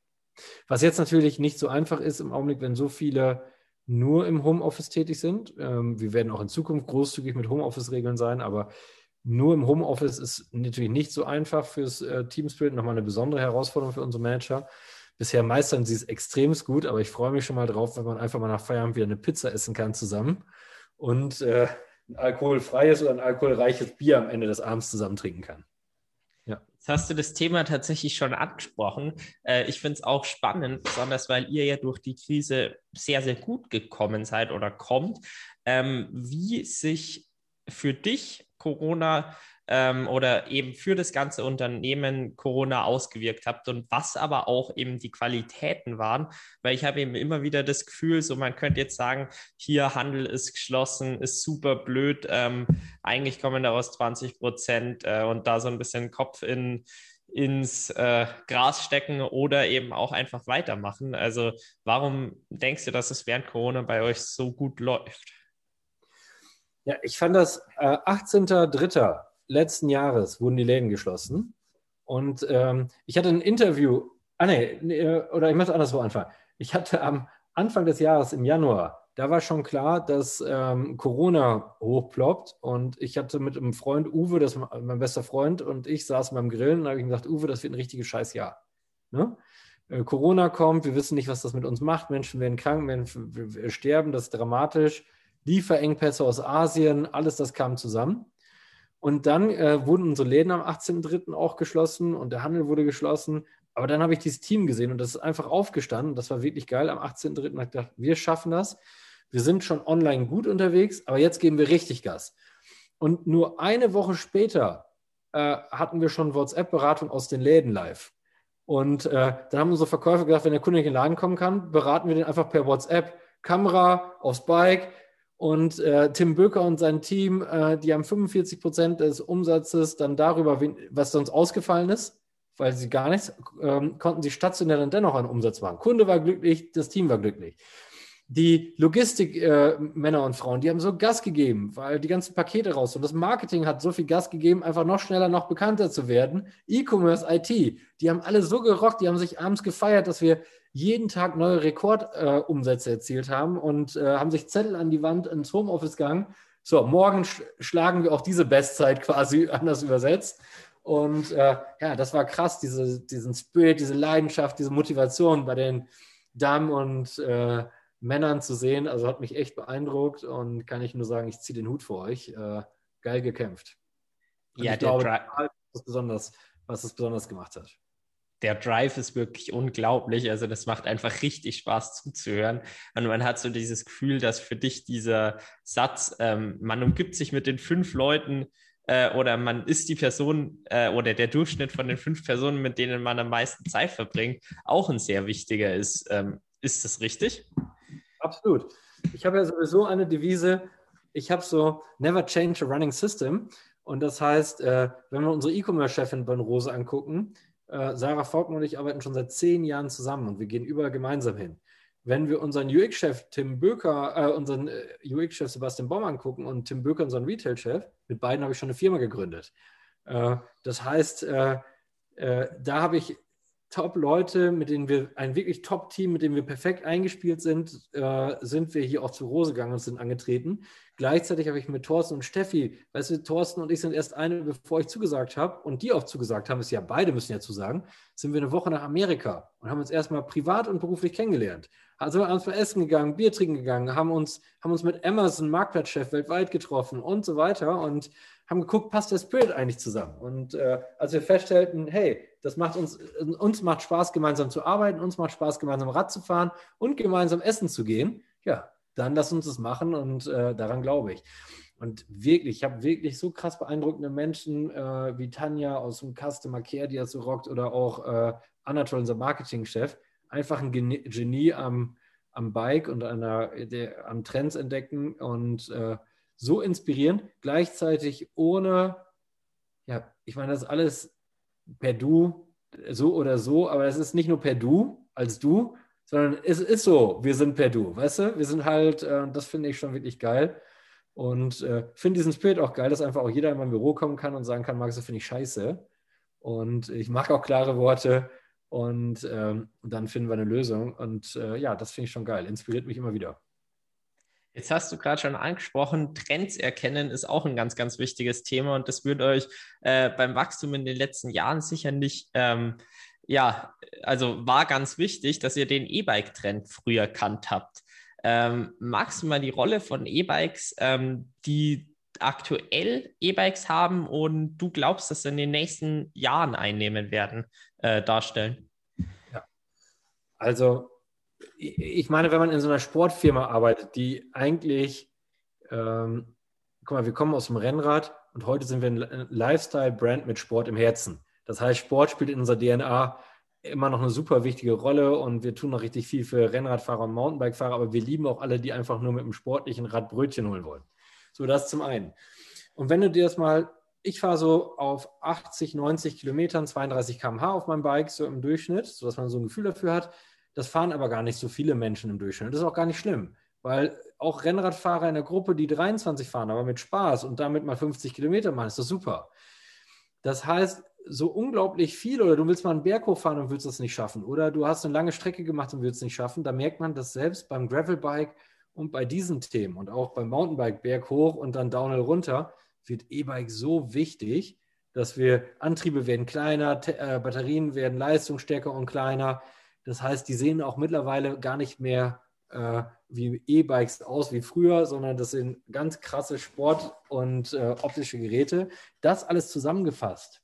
Was jetzt natürlich nicht so einfach ist im Augenblick, wenn so viele nur im Homeoffice tätig sind. Ähm, wir werden auch in Zukunft großzügig mit Homeoffice-Regeln sein, aber nur im Homeoffice ist natürlich nicht so einfach fürs äh, Team Spirit, nochmal eine besondere Herausforderung für unsere Manager. Bisher meistern sie es extremst gut, aber ich freue mich schon mal drauf, wenn man einfach mal nach Feierabend wieder eine Pizza essen kann zusammen und äh, ein alkoholfreies oder ein alkoholreiches Bier am Ende des Abends zusammen trinken kann. Ja. Jetzt hast du das Thema tatsächlich schon angesprochen. Äh, ich finde es auch spannend, besonders weil ihr ja durch die Krise sehr, sehr gut gekommen seid oder kommt, ähm, wie sich für dich Corona ähm, oder eben für das ganze Unternehmen Corona ausgewirkt habt und was aber auch eben die Qualitäten waren, weil ich habe eben immer wieder das Gefühl, so man könnte jetzt sagen, hier Handel ist geschlossen, ist super blöd, ähm, eigentlich kommen daraus 20 Prozent äh, und da so ein bisschen Kopf in ins äh, Gras stecken oder eben auch einfach weitermachen. Also warum denkst du, dass es während Corona bei euch so gut läuft? Ja, ich fand das äh, 18.03 letzten Jahres wurden die Läden geschlossen. Und ähm, ich hatte ein Interview, ah nee, äh, oder ich möchte anderswo anfangen. Ich hatte am Anfang des Jahres, im Januar, da war schon klar, dass ähm, Corona hochploppt. Und ich hatte mit einem Freund, Uwe, das mein bester Freund, und ich saßen beim Grillen und habe ich gesagt, Uwe, das wird ein richtiges Scheißjahr. Ne? Äh, Corona kommt, wir wissen nicht, was das mit uns macht. Menschen werden krank, Menschen sterben, das ist dramatisch. Lieferengpässe aus Asien, alles das kam zusammen. Und dann äh, wurden unsere Läden am 18.03. auch geschlossen und der Handel wurde geschlossen. Aber dann habe ich dieses Team gesehen und das ist einfach aufgestanden. Das war wirklich geil. Am 18.03. habe ich gedacht, wir schaffen das. Wir sind schon online gut unterwegs, aber jetzt geben wir richtig Gas. Und nur eine Woche später äh, hatten wir schon WhatsApp-Beratung aus den Läden live. Und äh, dann haben unsere Verkäufer gesagt, wenn der Kunde nicht in den Laden kommen kann, beraten wir den einfach per WhatsApp. Kamera aufs Bike, und äh, Tim Böker und sein Team, äh, die haben 45 Prozent des Umsatzes dann darüber, was sonst ausgefallen ist, weil sie gar nichts, ähm, konnten sie stationär dann dennoch einen Umsatz machen. Kunde war glücklich, das Team war glücklich. Die Logistikmänner äh, und Frauen, die haben so Gas gegeben, weil die ganzen Pakete raus und das Marketing hat so viel Gas gegeben, einfach noch schneller, noch bekannter zu werden. E-Commerce, IT, die haben alle so gerockt, die haben sich abends gefeiert, dass wir jeden Tag neue Rekordumsätze äh, erzielt haben und äh, haben sich Zettel an die Wand ins Homeoffice gegangen. So, morgen sch schlagen wir auch diese Bestzeit quasi anders übersetzt. Und äh, ja, das war krass, diese, diesen Spirit, diese Leidenschaft, diese Motivation bei den Damen und äh, Männern zu sehen. Also hat mich echt beeindruckt und kann ich nur sagen, ich ziehe den Hut vor euch. Äh, geil gekämpft. Und ja, ich glaube, was, besonders, was es besonders gemacht hat. Der Drive ist wirklich unglaublich. Also, das macht einfach richtig Spaß zuzuhören. Und man hat so dieses Gefühl, dass für dich dieser Satz, ähm, man umgibt sich mit den fünf Leuten, äh, oder man ist die Person äh, oder der Durchschnitt von den fünf Personen, mit denen man am meisten Zeit verbringt, auch ein sehr wichtiger ist. Ähm, ist das richtig? Absolut. Ich habe ja sowieso eine Devise, ich habe so Never Change a Running System. Und das heißt, äh, wenn wir unsere E-Commerce-Chefin von Rose angucken, äh, Sarah Faulkner und ich arbeiten schon seit zehn Jahren zusammen und wir gehen überall gemeinsam hin. Wenn wir unseren UX-Chef Tim Böker, äh, unseren äh, UX-Chef Sebastian Baum angucken und Tim Böker, unseren Retail-Chef, mit beiden habe ich schon eine Firma gegründet. Das heißt, da habe ich Top-Leute, mit denen wir, ein wirklich Top-Team, mit dem wir perfekt eingespielt sind, äh, sind wir hier auch zu Rose gegangen und sind angetreten. Gleichzeitig habe ich mit Thorsten und Steffi, weißt du, Thorsten und ich sind erst eine, bevor ich zugesagt habe und die auch zugesagt haben, ist ja beide müssen ja zusagen, sind wir eine Woche nach Amerika und haben uns erstmal privat und beruflich kennengelernt. Also wir abends mal essen gegangen, Bier trinken gegangen, haben uns, haben uns mit Amazon, Marktplatzchef weltweit getroffen und so weiter und haben geguckt, passt der Spirit eigentlich zusammen? Und äh, als wir feststellten, hey, das macht uns, uns macht Spaß, gemeinsam zu arbeiten, uns macht Spaß, gemeinsam Rad zu fahren und gemeinsam essen zu gehen. Ja, dann lass uns das machen und äh, daran glaube ich. Und wirklich, ich habe wirklich so krass beeindruckende Menschen äh, wie Tanja aus dem Customer Care, die das so rockt, oder auch äh, Anatol, unser Marketingchef. Einfach ein Genie am, am Bike und einer, der, am Trends entdecken und äh, so inspirierend, gleichzeitig ohne, ja, ich meine, das ist alles per Du, so oder so, aber es ist nicht nur per Du als Du, sondern es ist so, wir sind per Du, weißt du? Wir sind halt, äh, das finde ich schon wirklich geil. Und äh, finde diesen Spirit auch geil, dass einfach auch jeder in mein Büro kommen kann und sagen kann, Max, das finde ich scheiße. Und ich mag auch klare Worte und ähm, dann finden wir eine Lösung. Und äh, ja, das finde ich schon geil. Inspiriert mich immer wieder. Jetzt hast du gerade schon angesprochen, Trends erkennen ist auch ein ganz, ganz wichtiges Thema und das wird euch äh, beim Wachstum in den letzten Jahren sicher nicht, ähm, ja, also war ganz wichtig, dass ihr den E-Bike-Trend früher erkannt habt. Ähm, magst du mal die Rolle von E-Bikes, ähm, die aktuell E-Bikes haben und du glaubst, dass sie in den nächsten Jahren einnehmen werden, äh, darstellen? Ja, also ich meine, wenn man in so einer Sportfirma arbeitet, die eigentlich, ähm, guck mal, wir kommen aus dem Rennrad und heute sind wir ein Lifestyle-Brand mit Sport im Herzen. Das heißt, Sport spielt in unserer DNA immer noch eine super wichtige Rolle und wir tun noch richtig viel für Rennradfahrer und Mountainbikefahrer, aber wir lieben auch alle, die einfach nur mit einem sportlichen Rad Brötchen holen wollen. So, das zum einen. Und wenn du dir das mal, ich fahre so auf 80, 90 Kilometern, 32 km/h auf meinem Bike, so im Durchschnitt, sodass man so ein Gefühl dafür hat. Das fahren aber gar nicht so viele Menschen im Durchschnitt. Das ist auch gar nicht schlimm, weil auch Rennradfahrer in der Gruppe, die 23 fahren, aber mit Spaß und damit mal 50 Kilometer machen, ist das super. Das heißt, so unglaublich viel oder du willst mal einen Berg hochfahren und willst das nicht schaffen oder du hast eine lange Strecke gemacht und willst es nicht schaffen, da merkt man, dass selbst beim Gravelbike und bei diesen Themen und auch beim Mountainbike Berg hoch und dann Downhill runter wird E-Bike so wichtig, dass wir Antriebe werden kleiner, äh, Batterien werden leistungsstärker und kleiner. Das heißt, die sehen auch mittlerweile gar nicht mehr äh, wie E-Bikes aus wie früher, sondern das sind ganz krasse Sport- und äh, optische Geräte. Das alles zusammengefasst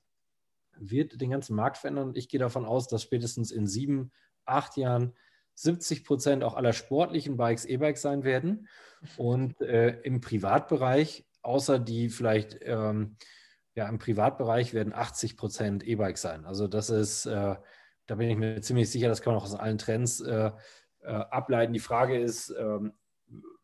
wird den ganzen Markt verändern. Ich gehe davon aus, dass spätestens in sieben, acht Jahren 70 Prozent auch aller sportlichen Bikes E-Bikes sein werden. Und äh, im Privatbereich, außer die vielleicht ähm, ja, im Privatbereich werden 80 Prozent E-Bikes sein. Also das ist äh, da bin ich mir ziemlich sicher, das kann man auch aus allen Trends äh, äh, ableiten. Die Frage ist, ähm,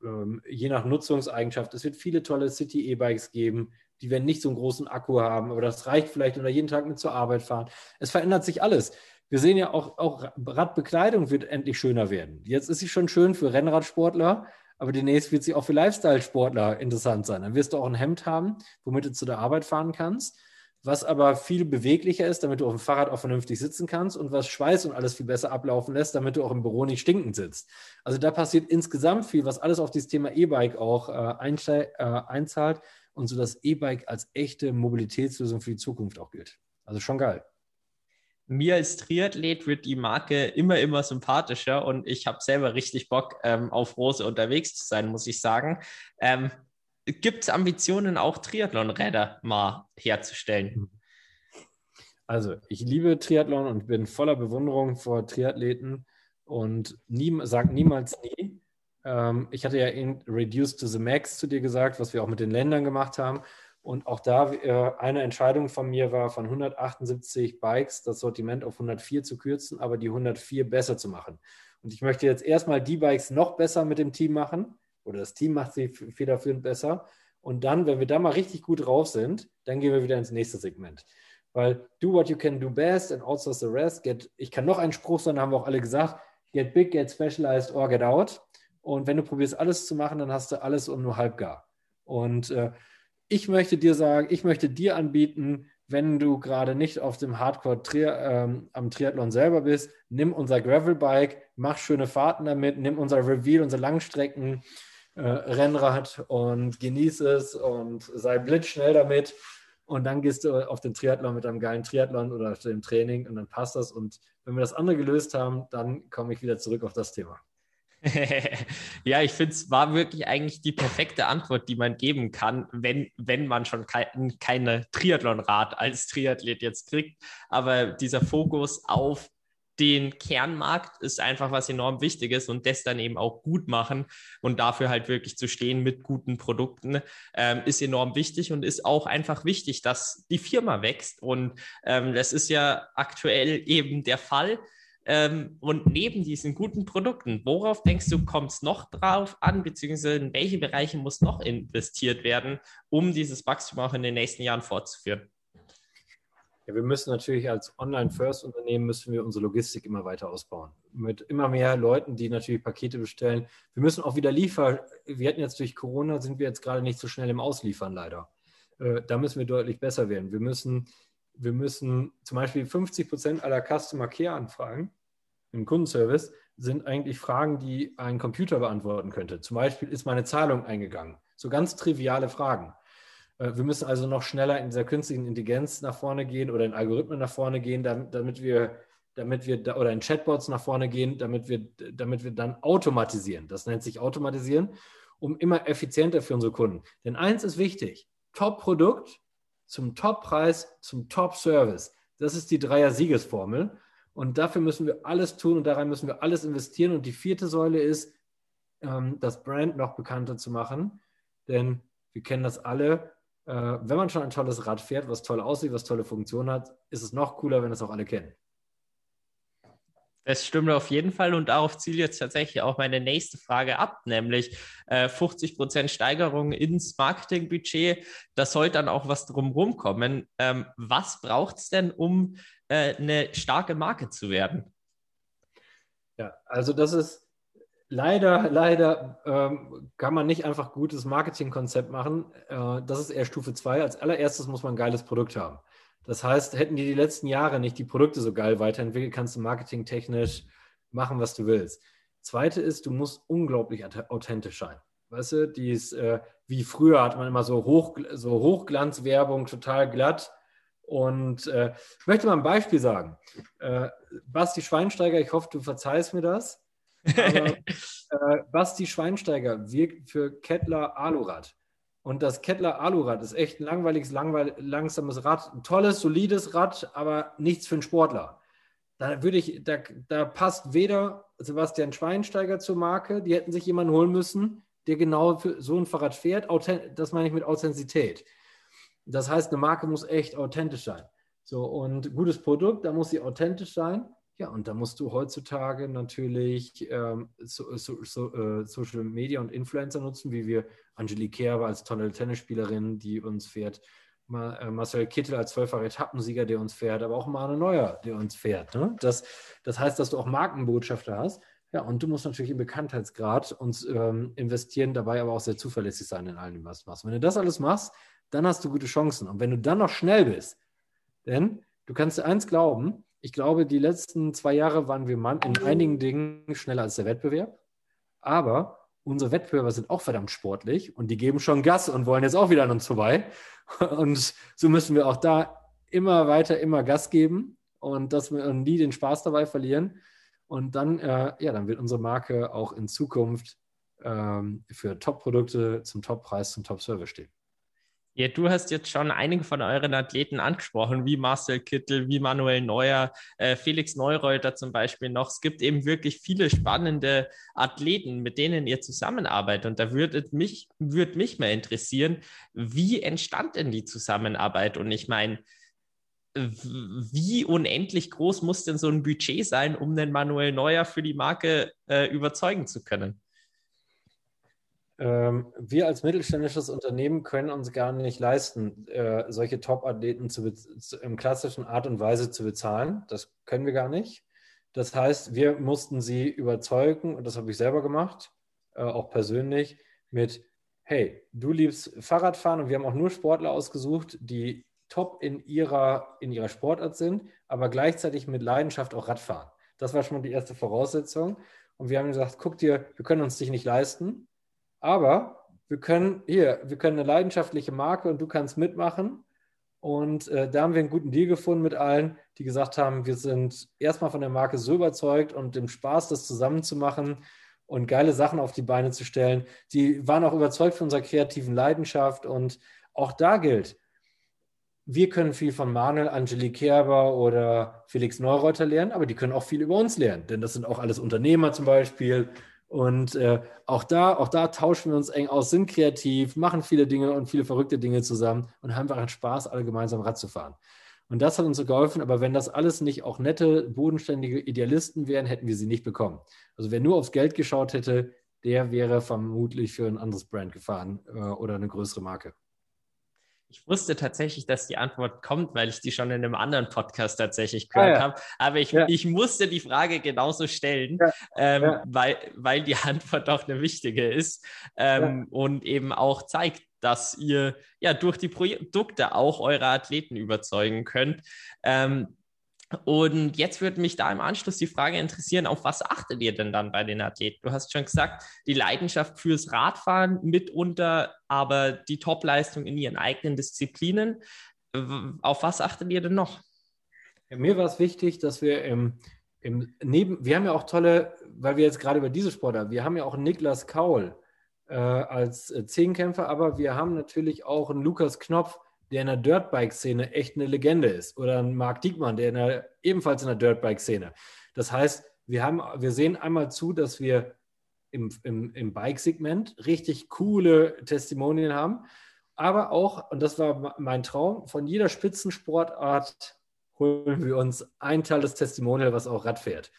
ähm, je nach Nutzungseigenschaft, es wird viele tolle City-E-Bikes geben, die werden nicht so einen großen Akku haben, aber das reicht vielleicht oder jeden Tag mit zur Arbeit fahren. Es verändert sich alles. wir sehen ja auch, auch Radbekleidung wird endlich schöner werden. Jetzt ist sie schon schön für Rennradsportler, aber demnächst wird sie auch für Lifestyle-Sportler interessant sein. Dann wirst du auch ein Hemd haben, womit du zu der Arbeit fahren kannst, was aber viel beweglicher ist, damit du auf dem Fahrrad auch vernünftig sitzen kannst und was Schweiß und alles viel besser ablaufen lässt, damit du auch im Büro nicht stinkend sitzt. Also da passiert insgesamt viel, was alles auf dieses Thema E-Bike auch äh, äh, einzahlt und so das E-Bike als echte Mobilitätslösung für die Zukunft auch gilt. Also schon geil mir als Triathlet wird die Marke immer, immer sympathischer und ich habe selber richtig Bock, ähm, auf Rose unterwegs zu sein, muss ich sagen. Ähm, Gibt es Ambitionen, auch Triathlon-Räder mal herzustellen? Also, ich liebe Triathlon und bin voller Bewunderung vor Triathleten und nie, sag niemals nie. Ähm, ich hatte ja in Reduced to the Max zu dir gesagt, was wir auch mit den Ländern gemacht haben. Und auch da äh, eine Entscheidung von mir war, von 178 Bikes das Sortiment auf 104 zu kürzen, aber die 104 besser zu machen. Und ich möchte jetzt erstmal die Bikes noch besser mit dem Team machen, oder das Team macht sie federführend besser. Und dann, wenn wir da mal richtig gut drauf sind, dann gehen wir wieder ins nächste Segment. Weil do what you can do best and outsource the rest. Get, ich kann noch einen Spruch sagen, haben wir auch alle gesagt, get big, get specialized or get out. Und wenn du probierst, alles zu machen, dann hast du alles um nur halb gar. Und äh, ich möchte dir sagen, ich möchte dir anbieten, wenn du gerade nicht auf dem Hardcore ähm, am Triathlon selber bist, nimm unser Gravelbike, mach schöne Fahrten damit, nimm unser Reveal, unser Langstrecken Rennrad und genieß es und sei blitzschnell damit. Und dann gehst du auf den Triathlon mit einem geilen Triathlon oder dem Training und dann passt das. Und wenn wir das andere gelöst haben, dann komme ich wieder zurück auf das Thema. ja, ich finde, es war wirklich eigentlich die perfekte Antwort, die man geben kann, wenn, wenn man schon kein, keine Triathlonrad als Triathlet jetzt kriegt. Aber dieser Fokus auf den Kernmarkt ist einfach was enorm Wichtiges und das dann eben auch gut machen und dafür halt wirklich zu stehen mit guten Produkten ähm, ist enorm wichtig und ist auch einfach wichtig, dass die Firma wächst und ähm, das ist ja aktuell eben der Fall. Ähm, und neben diesen guten Produkten, worauf denkst du, kommt es noch drauf an, beziehungsweise in welche Bereiche muss noch investiert werden, um dieses Wachstum auch in den nächsten Jahren fortzuführen? Ja, wir müssen natürlich als Online-First-Unternehmen müssen wir unsere Logistik immer weiter ausbauen. Mit immer mehr Leuten, die natürlich Pakete bestellen. Wir müssen auch wieder liefern. Wir hatten jetzt durch Corona, sind wir jetzt gerade nicht so schnell im Ausliefern leider. Äh, da müssen wir deutlich besser werden. Wir müssen wir müssen zum Beispiel 50 Prozent aller Customer Care Anfragen im Kundenservice sind eigentlich Fragen, die ein Computer beantworten könnte. Zum Beispiel ist meine Zahlung eingegangen. So ganz triviale Fragen. Äh, wir müssen also noch schneller in dieser künstlichen Intelligenz nach vorne gehen oder in Algorithmen nach vorne gehen, damit wir, damit wir oder in Chatbots nach vorne gehen, damit wir, damit wir dann automatisieren. Das nennt sich automatisieren, um immer effizienter für unsere Kunden. Denn eins ist wichtig: Top-Produkt zum Top-Preis, zum Top-Service. Das ist die Dreier-Siegesformel. Und dafür müssen wir alles tun und daran müssen wir alles investieren. Und die vierte Säule ist, ähm, das Brand noch bekannter zu machen. Denn wir kennen das alle. Äh, wenn man schon ein tolles Rad fährt, was toll aussieht, was tolle Funktionen hat, ist es noch cooler, wenn es auch alle kennen. Das stimmt auf jeden Fall und darauf zielt jetzt tatsächlich auch meine nächste Frage ab, nämlich äh, 50 Prozent Steigerung ins Marketingbudget. Da soll dann auch was drumherum kommen. Ähm, was braucht es denn, um äh, eine starke Marke zu werden? Ja, also das ist leider, leider ähm, kann man nicht einfach gutes Marketingkonzept machen. Äh, das ist eher Stufe 2. Als allererstes muss man ein geiles Produkt haben. Das heißt, hätten die die letzten Jahre nicht die Produkte so geil weiterentwickelt, kannst du marketingtechnisch machen, was du willst. Zweite ist, du musst unglaublich authentisch sein. Weißt du, dies, äh, wie früher hat man immer so, Hoch, so Hochglanzwerbung, total glatt. Und äh, ich möchte mal ein Beispiel sagen. Äh, Basti Schweinsteiger, ich hoffe, du verzeihst mir das. Aber, äh, Basti Schweinsteiger wirkt für Kettler Alurad. Und das Kettler Alurad ist echt ein langweiliges, langweil langsames Rad. Ein tolles, solides Rad, aber nichts für einen Sportler. Da würde ich, da, da passt weder Sebastian Schweinsteiger zur Marke, die hätten sich jemanden holen müssen, der genau für so ein Fahrrad fährt. Das meine ich mit Authentizität. Das heißt, eine Marke muss echt authentisch sein. So, und gutes Produkt, da muss sie authentisch sein. Ja, und da musst du heutzutage natürlich ähm, so, so, so, äh, Social Media und Influencer nutzen, wie wir Angelique Kerber als tolle Tennisspielerin, die uns fährt, äh, Marcel Kittel als zwölffacher Etappensieger, der uns fährt, aber auch Mane Neuer, der uns fährt. Ne? Das, das heißt, dass du auch Markenbotschafter hast. Ja, und du musst natürlich im Bekanntheitsgrad uns ähm, investieren, dabei aber auch sehr zuverlässig sein in allem, was du machst. Wenn du das alles machst, dann hast du gute Chancen. Und wenn du dann noch schnell bist, denn du kannst dir eins glauben, ich glaube, die letzten zwei Jahre waren wir in einigen Dingen schneller als der Wettbewerb, aber unsere Wettbewerber sind auch verdammt sportlich und die geben schon Gas und wollen jetzt auch wieder an uns vorbei. Und so müssen wir auch da immer weiter, immer Gas geben und dass wir nie den Spaß dabei verlieren. Und dann, äh, ja, dann wird unsere Marke auch in Zukunft ähm, für Top-Produkte zum Top-Preis, zum Top-Service stehen. Ja, du hast jetzt schon einige von euren Athleten angesprochen, wie Marcel Kittel, wie Manuel Neuer, äh, Felix Neureuter zum Beispiel noch. Es gibt eben wirklich viele spannende Athleten, mit denen ihr zusammenarbeitet. Und da würde mich, würde mich mal interessieren, wie entstand denn die Zusammenarbeit? Und ich meine, wie unendlich groß muss denn so ein Budget sein, um den Manuel Neuer für die Marke äh, überzeugen zu können? Ähm, wir als mittelständisches Unternehmen können uns gar nicht leisten, äh, solche Top-Athleten in klassischen Art und Weise zu bezahlen. Das können wir gar nicht. Das heißt, wir mussten sie überzeugen, und das habe ich selber gemacht, äh, auch persönlich, mit, hey, du liebst Fahrradfahren und wir haben auch nur Sportler ausgesucht, die top in ihrer, in ihrer Sportart sind, aber gleichzeitig mit Leidenschaft auch Radfahren. Das war schon mal die erste Voraussetzung. Und wir haben gesagt, guck dir, wir können uns dich nicht leisten, aber wir können hier, wir können eine leidenschaftliche Marke und du kannst mitmachen. Und äh, da haben wir einen guten Deal gefunden mit allen, die gesagt haben, wir sind erstmal von der Marke so überzeugt und dem Spaß, das zusammenzumachen und geile Sachen auf die Beine zu stellen. Die waren auch überzeugt von unserer kreativen Leidenschaft. Und auch da gilt, wir können viel von Manuel, Angelique Kerber oder Felix Neureuter lernen, aber die können auch viel über uns lernen, denn das sind auch alles Unternehmer zum Beispiel und äh, auch, da, auch da tauschen wir uns eng aus, sind kreativ, machen viele Dinge und viele verrückte Dinge zusammen und haben einfach Spaß, alle gemeinsam Rad zu fahren. Und das hat uns so geholfen. Aber wenn das alles nicht auch nette, bodenständige Idealisten wären, hätten wir sie nicht bekommen. Also wer nur aufs Geld geschaut hätte, der wäre vermutlich für ein anderes Brand gefahren äh, oder eine größere Marke. Ich wusste tatsächlich, dass die Antwort kommt, weil ich die schon in einem anderen Podcast tatsächlich gehört ah, ja. habe. Aber ich, ja. ich musste die Frage genauso stellen, ja. Ähm, Weil, weil die Antwort auch eine wichtige ist ähm, und eben auch zeigt, dass ihr ja durch die Produkte auch eure Athleten überzeugen könnt. Ähm, und jetzt würde mich da im Anschluss die Frage interessieren, auf was achtet ihr denn dann bei den Athleten? Du hast schon gesagt, die Leidenschaft fürs Radfahren mitunter, aber die Topleistung in ihren eigenen Disziplinen. Auf was achtet ihr denn noch? Mir war es wichtig, dass wir im, im Neben, wir haben ja auch tolle, weil wir jetzt gerade über diese Sportler, wir haben ja auch Niklas Kaul äh, als äh, Zehnkämpfer, aber wir haben natürlich auch einen Lukas Knopf, der in der Dirtbike-Szene echt eine Legende ist. Oder ein Marc Diekmann, der in der, ebenfalls in der Dirtbike-Szene. Das heißt, wir, haben, wir sehen einmal zu, dass wir im, im, im Bike-Segment richtig coole Testimonien haben. Aber auch, und das war mein Traum, von jeder Spitzensportart holen wir uns ein Teil des Testimonial, was auch Rad fährt.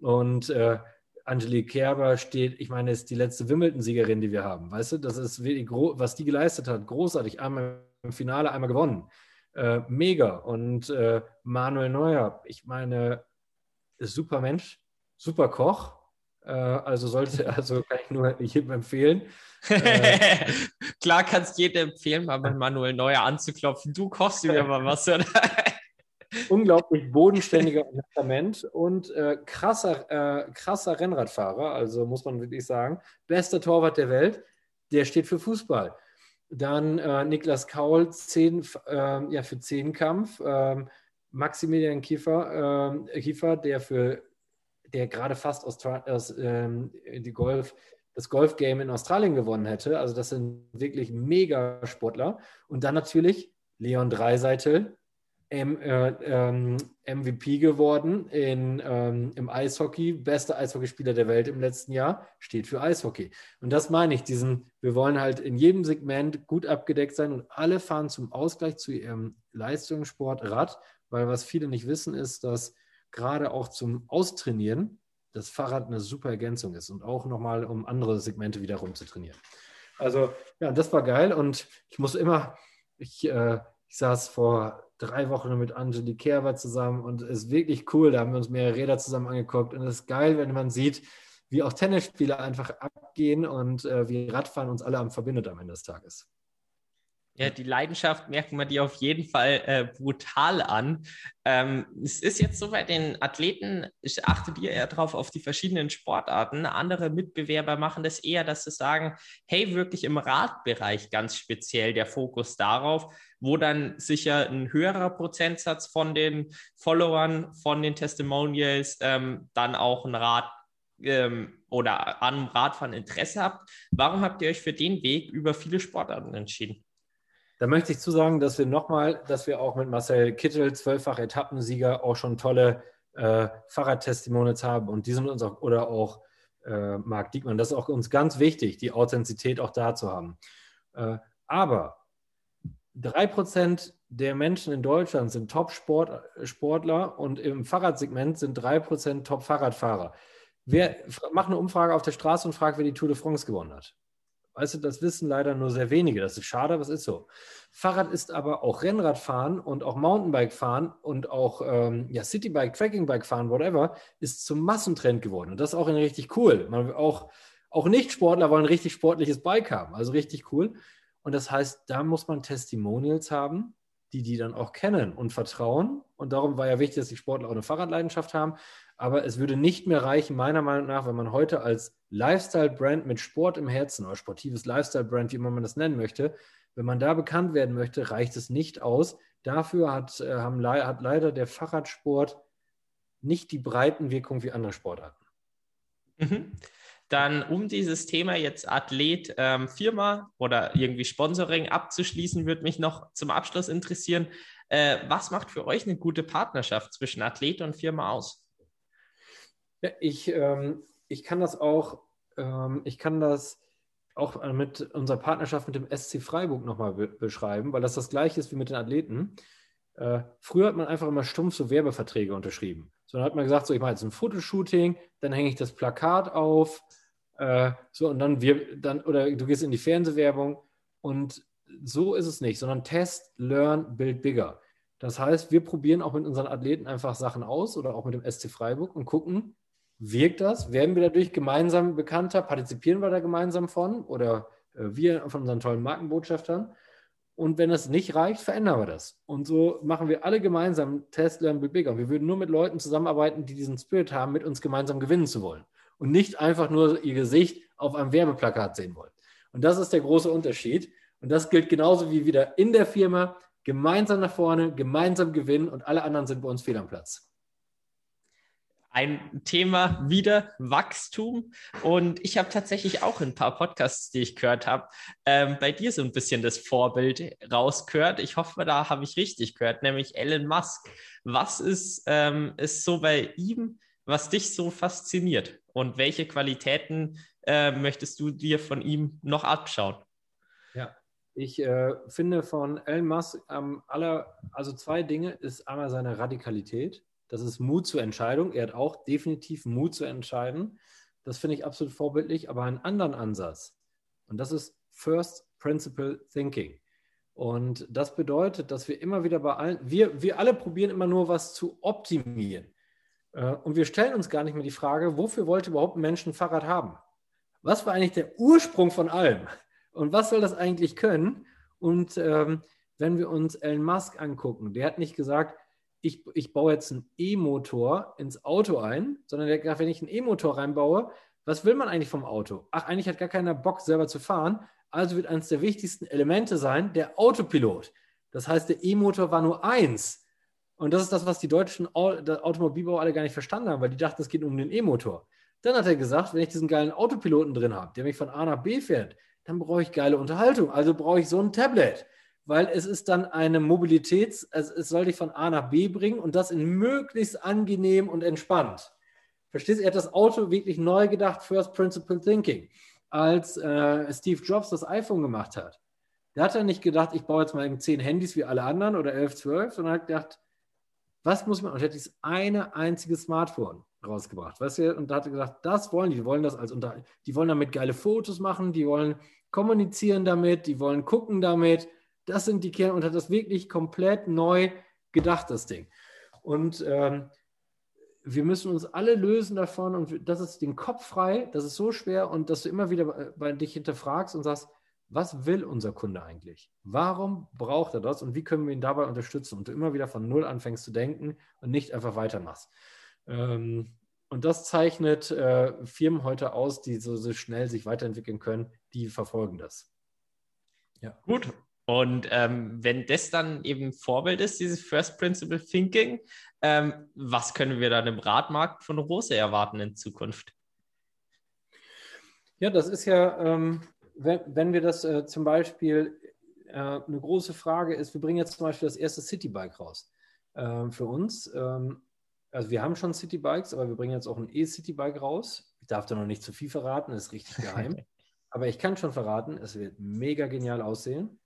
Und äh, Angelique Kerber steht, ich meine, ist die letzte Wimbledon-Siegerin, die wir haben. Weißt du, das ist was die geleistet hat, großartig. Einmal im Finale einmal gewonnen. Äh, mega. Und äh, Manuel Neuer, ich meine, ist super Mensch, super Koch. Äh, also sollte, also kann ich nur jedem empfehlen. Äh, Klar kannst jedem empfehlen, mal mit Manuel Neuer anzuklopfen. Du kochst mir mal was, oder? unglaublich bodenständiger Testament und äh, krasser, äh, krasser Rennradfahrer, also muss man wirklich sagen. Bester Torwart der Welt, der steht für Fußball. Dann äh, Niklas Kaul zehn, äh, ja, für Zehnkampf. Ähm, Maximilian Kiefer, äh, Kiefer, der für der gerade fast Austra aus, ähm, die Golf, das Golfgame in Australien gewonnen hätte. Also das sind wirklich mega Sportler. Und dann natürlich Leon Dreiseitel, M, äh, ähm, MVP geworden in, ähm, im Eishockey, bester Eishockeyspieler der Welt im letzten Jahr, steht für Eishockey. Und das meine ich, diesen, wir wollen halt in jedem Segment gut abgedeckt sein und alle fahren zum Ausgleich zu ihrem Leistungssport Rad, weil was viele nicht wissen, ist, dass gerade auch zum Austrainieren das Fahrrad eine super Ergänzung ist und auch nochmal, um andere Segmente wiederum zu trainieren. Also, ja, das war geil und ich muss immer, ich, äh, Ich saß vor drei Wochen mit Angelique Kerber zusammen und ist wirklich cool. Da haben wir uns mehrere Räder zusammen angeguckt und es ist geil, wenn man sieht, wie auch Tennisspieler einfach abgehen und äh, wie Radfahren uns alle am verbindet am Ende des Tages. Ja, die Leidenschaft merken wir dir auf jeden Fall äh, brutal an. Ähm, es ist jetzt so bei den Athleten, ich achte dir eher drauf auf die verschiedenen Sportarten. Andere Mitbewerber machen das eher, dass sie sagen, hey, wirklich im Radbereich ganz speziell der Fokus darauf, wo dann sicher ein höherer Prozentsatz von den Followern, von den Testimonials ähm, dann auch ein Rad ähm, oder an Radfahren Interesse habt. Warum habt ihr euch für den Weg über viele Sportarten entschieden? Da möchte ich zu sagen, dass wir nochmal, dass wir auch mit Marcel Kittel, zwölffach Etappensieger, auch schon tolle äh, Fahrradtestimonials haben und die sind uns auch, oder auch äh, Marc Diekmann, das ist auch uns ganz wichtig, die Authentizität auch da zu haben. Äh, aber drei Prozent der Menschen in Deutschland sind Top-Sportler und im Fahrradsegment sind drei Prozent Top-Fahrradfahrer. Wer macht eine Umfrage auf der Straße und fragt, wer die Tour de France gewonnen hat? Weißt du, das wissen leider nur sehr wenige. Das ist schade, aber es ist so. Fahrrad ist aber auch Rennradfahren und auch Mountainbike fahren und auch ähm, ja, Citybike, Trackingbike fahren, whatever, ist zum Massentrend geworden. Und das ist auch richtig cool. Man, auch, auch Nicht-Sportler wollen ein richtig sportliches Bike haben. Also richtig cool. Und das heißt, da muss man Testimonials haben, die die dann auch kennen und vertrauen. Und darum war ja wichtig, dass die Sportler auch eine Fahrradleidenschaft haben. Aber es würde nicht mehr reichen, meiner Meinung nach, wenn man heute als Lifestyle-Brand mit Sport im Herzen oder sportives Lifestyle-Brand, wie immer man das nennen möchte, wenn man da bekannt werden möchte, reicht es nicht aus. Dafür hat, äh, haben, hat leider der Fahrradsport nicht die breiten Wirkung wie andere Sportarten. Mhm. Dann, um dieses Thema jetzt Athlet, ähm, Firma oder irgendwie Sponsoring abzuschließen, würde mich noch zum Abschluss interessieren, äh, was macht für euch eine gute Partnerschaft zwischen Athlet und Firma aus? Ja, ich, ähm, ich kann das auch, ähm, ich kann das auch mit unserer Partnerschaft mit dem SC Freiburg nochmal be beschreiben, weil das das gleiche ist wie mit den Athleten. Äh, früher hat man einfach immer stumpf so Werbeverträge unterschrieben. So, dann hat man gesagt, so, ich mache jetzt ein Fotoshooting, dann hänge ich das Plakat auf, äh, so, und dann wir, dann, oder du gehst in die Fernsehwerbung und so ist es nicht, sondern Test, Learn, Build Bigger. Das heißt, wir probieren auch mit unseren Athleten einfach Sachen aus oder auch mit dem SC Freiburg und gucken, Wirkt das? Werden wir dadurch gemeinsam bekannter? Partizipieren wir da gemeinsam von? Oder äh, wir von unseren tollen Markenbotschaftern? Und wenn es nicht reicht, verändern wir das. Und so machen wir alle gemeinsam Test, Learn, Build Bigger. Wir würden nur mit Leuten zusammenarbeiten, die diesen Spirit haben, mit uns gemeinsam gewinnen zu wollen. Und nicht einfach nur ihr Gesicht auf einem Werbeplakat sehen wollen. Und das ist der große Unterschied. Und das gilt genauso wie wieder in der Firma. Gemeinsam nach vorne, gemeinsam gewinnen und alle anderen sind bei uns fehl am Platz ein Thema wieder Wachstum. Und ich habe tatsächlich auch ein paar Podcasts, die ich gehört habe, ähm, bei dir so ein bisschen das Vorbild rausgehört. Ich hoffe, da habe ich richtig gehört, nämlich Elon Musk. Was ist, ähm, ist so bei ihm, was dich so fasziniert? Und welche Qualitäten äh, möchtest du dir von ihm noch abschauen? Ja, ich äh, finde von Elon Musk ähm, aller, also zwei Dinge ist einmal seine Radikalität das ist Mut zur Entscheidung. Er hat auch definitiv Mut zu entscheiden. Das finde ich absolut vorbildlich, aber einen anderen Ansatz. Und das ist First Principle Thinking. Und das bedeutet, dass wir immer wieder bei allen, wir, wir alle probieren immer nur was zu optimieren. Äh, und wir stellen uns gar nicht mehr die Frage, wofür wollte überhaupt ein Mensch ein Fahrrad haben? Was war eigentlich der Ursprung von allem? Und was soll das eigentlich können? Und ähm, wenn wir uns Elon Musk angucken, der hat nicht gesagt, ich, ich baue jetzt einen E-Motor ins Auto ein, sondern der wenn ich einen E-Motor reinbaue, was will man eigentlich vom Auto? Ach, eigentlich hat gar keiner Bock, selber zu fahren. Also wird eines der wichtigsten Elemente sein, der Autopilot. Das heißt, der E-Motor war nur eins. Und das ist das, was die deutschen Automobilbauer alle gar nicht verstanden haben, weil die dachten, es geht um den E-Motor. Dann hat er gesagt, wenn ich diesen geilen Autopiloten drin habe, der mich von A nach B fährt, dann brauche ich geile Unterhaltung. Also brauche ich so ein Tablet weil es ist dann eine Mobilitäts-, also es soll dich von A nach B bringen und das in möglichst angenehm und entspannt. Verstehst du? Er hat das Auto wirklich neu gedacht, First Principle Thinking. Als äh, Steve Jobs das iPhone gemacht hat, da hat er nicht gedacht, ich baue jetzt mal eben zehn Handys wie alle anderen oder elf, zwölf, sondern hat gedacht, was muss man, und hat dieses eine einzige Smartphone rausgebracht, weißt du, und da hat er gesagt, das wollen die, die wollen das als unter, die wollen damit geile Fotos machen, die wollen kommunizieren damit, die wollen gucken damit, Das sind die Kerne und hat das wirklich komplett neu gedacht, das Ding. Und ähm, wir müssen uns alle lösen davon und das ist den Kopf frei, das ist so schwer und dass du immer wieder bei, bei dich hinterfragst und sagst, was will unser Kunde eigentlich? Warum braucht er das und wie können wir ihn dabei unterstützen? Und du immer wieder von Null anfängst zu denken und nicht einfach weitermachst. Ähm, und das zeichnet äh, Firmen heute aus, die so, so, schnell sich weiterentwickeln können, die verfolgen das. Ja. Gut. Und ähm, wenn das dann eben Vorbild ist, dieses First Principle Thinking, ähm, was können wir dann im Radmarkt von Rose erwarten in Zukunft? Ja, das ist ja, ähm, wenn, wenn, wir das äh, zum Beispiel, äh, eine große Frage ist, wir bringen jetzt zum Beispiel das erste Citybike raus äh, für uns. Ähm, also wir haben schon Citybikes, aber wir bringen jetzt auch ein E-Citybike raus. Ich darf da noch nicht zu viel verraten, ist richtig geheim. aber ich kann schon verraten, es wird mega genial aussehen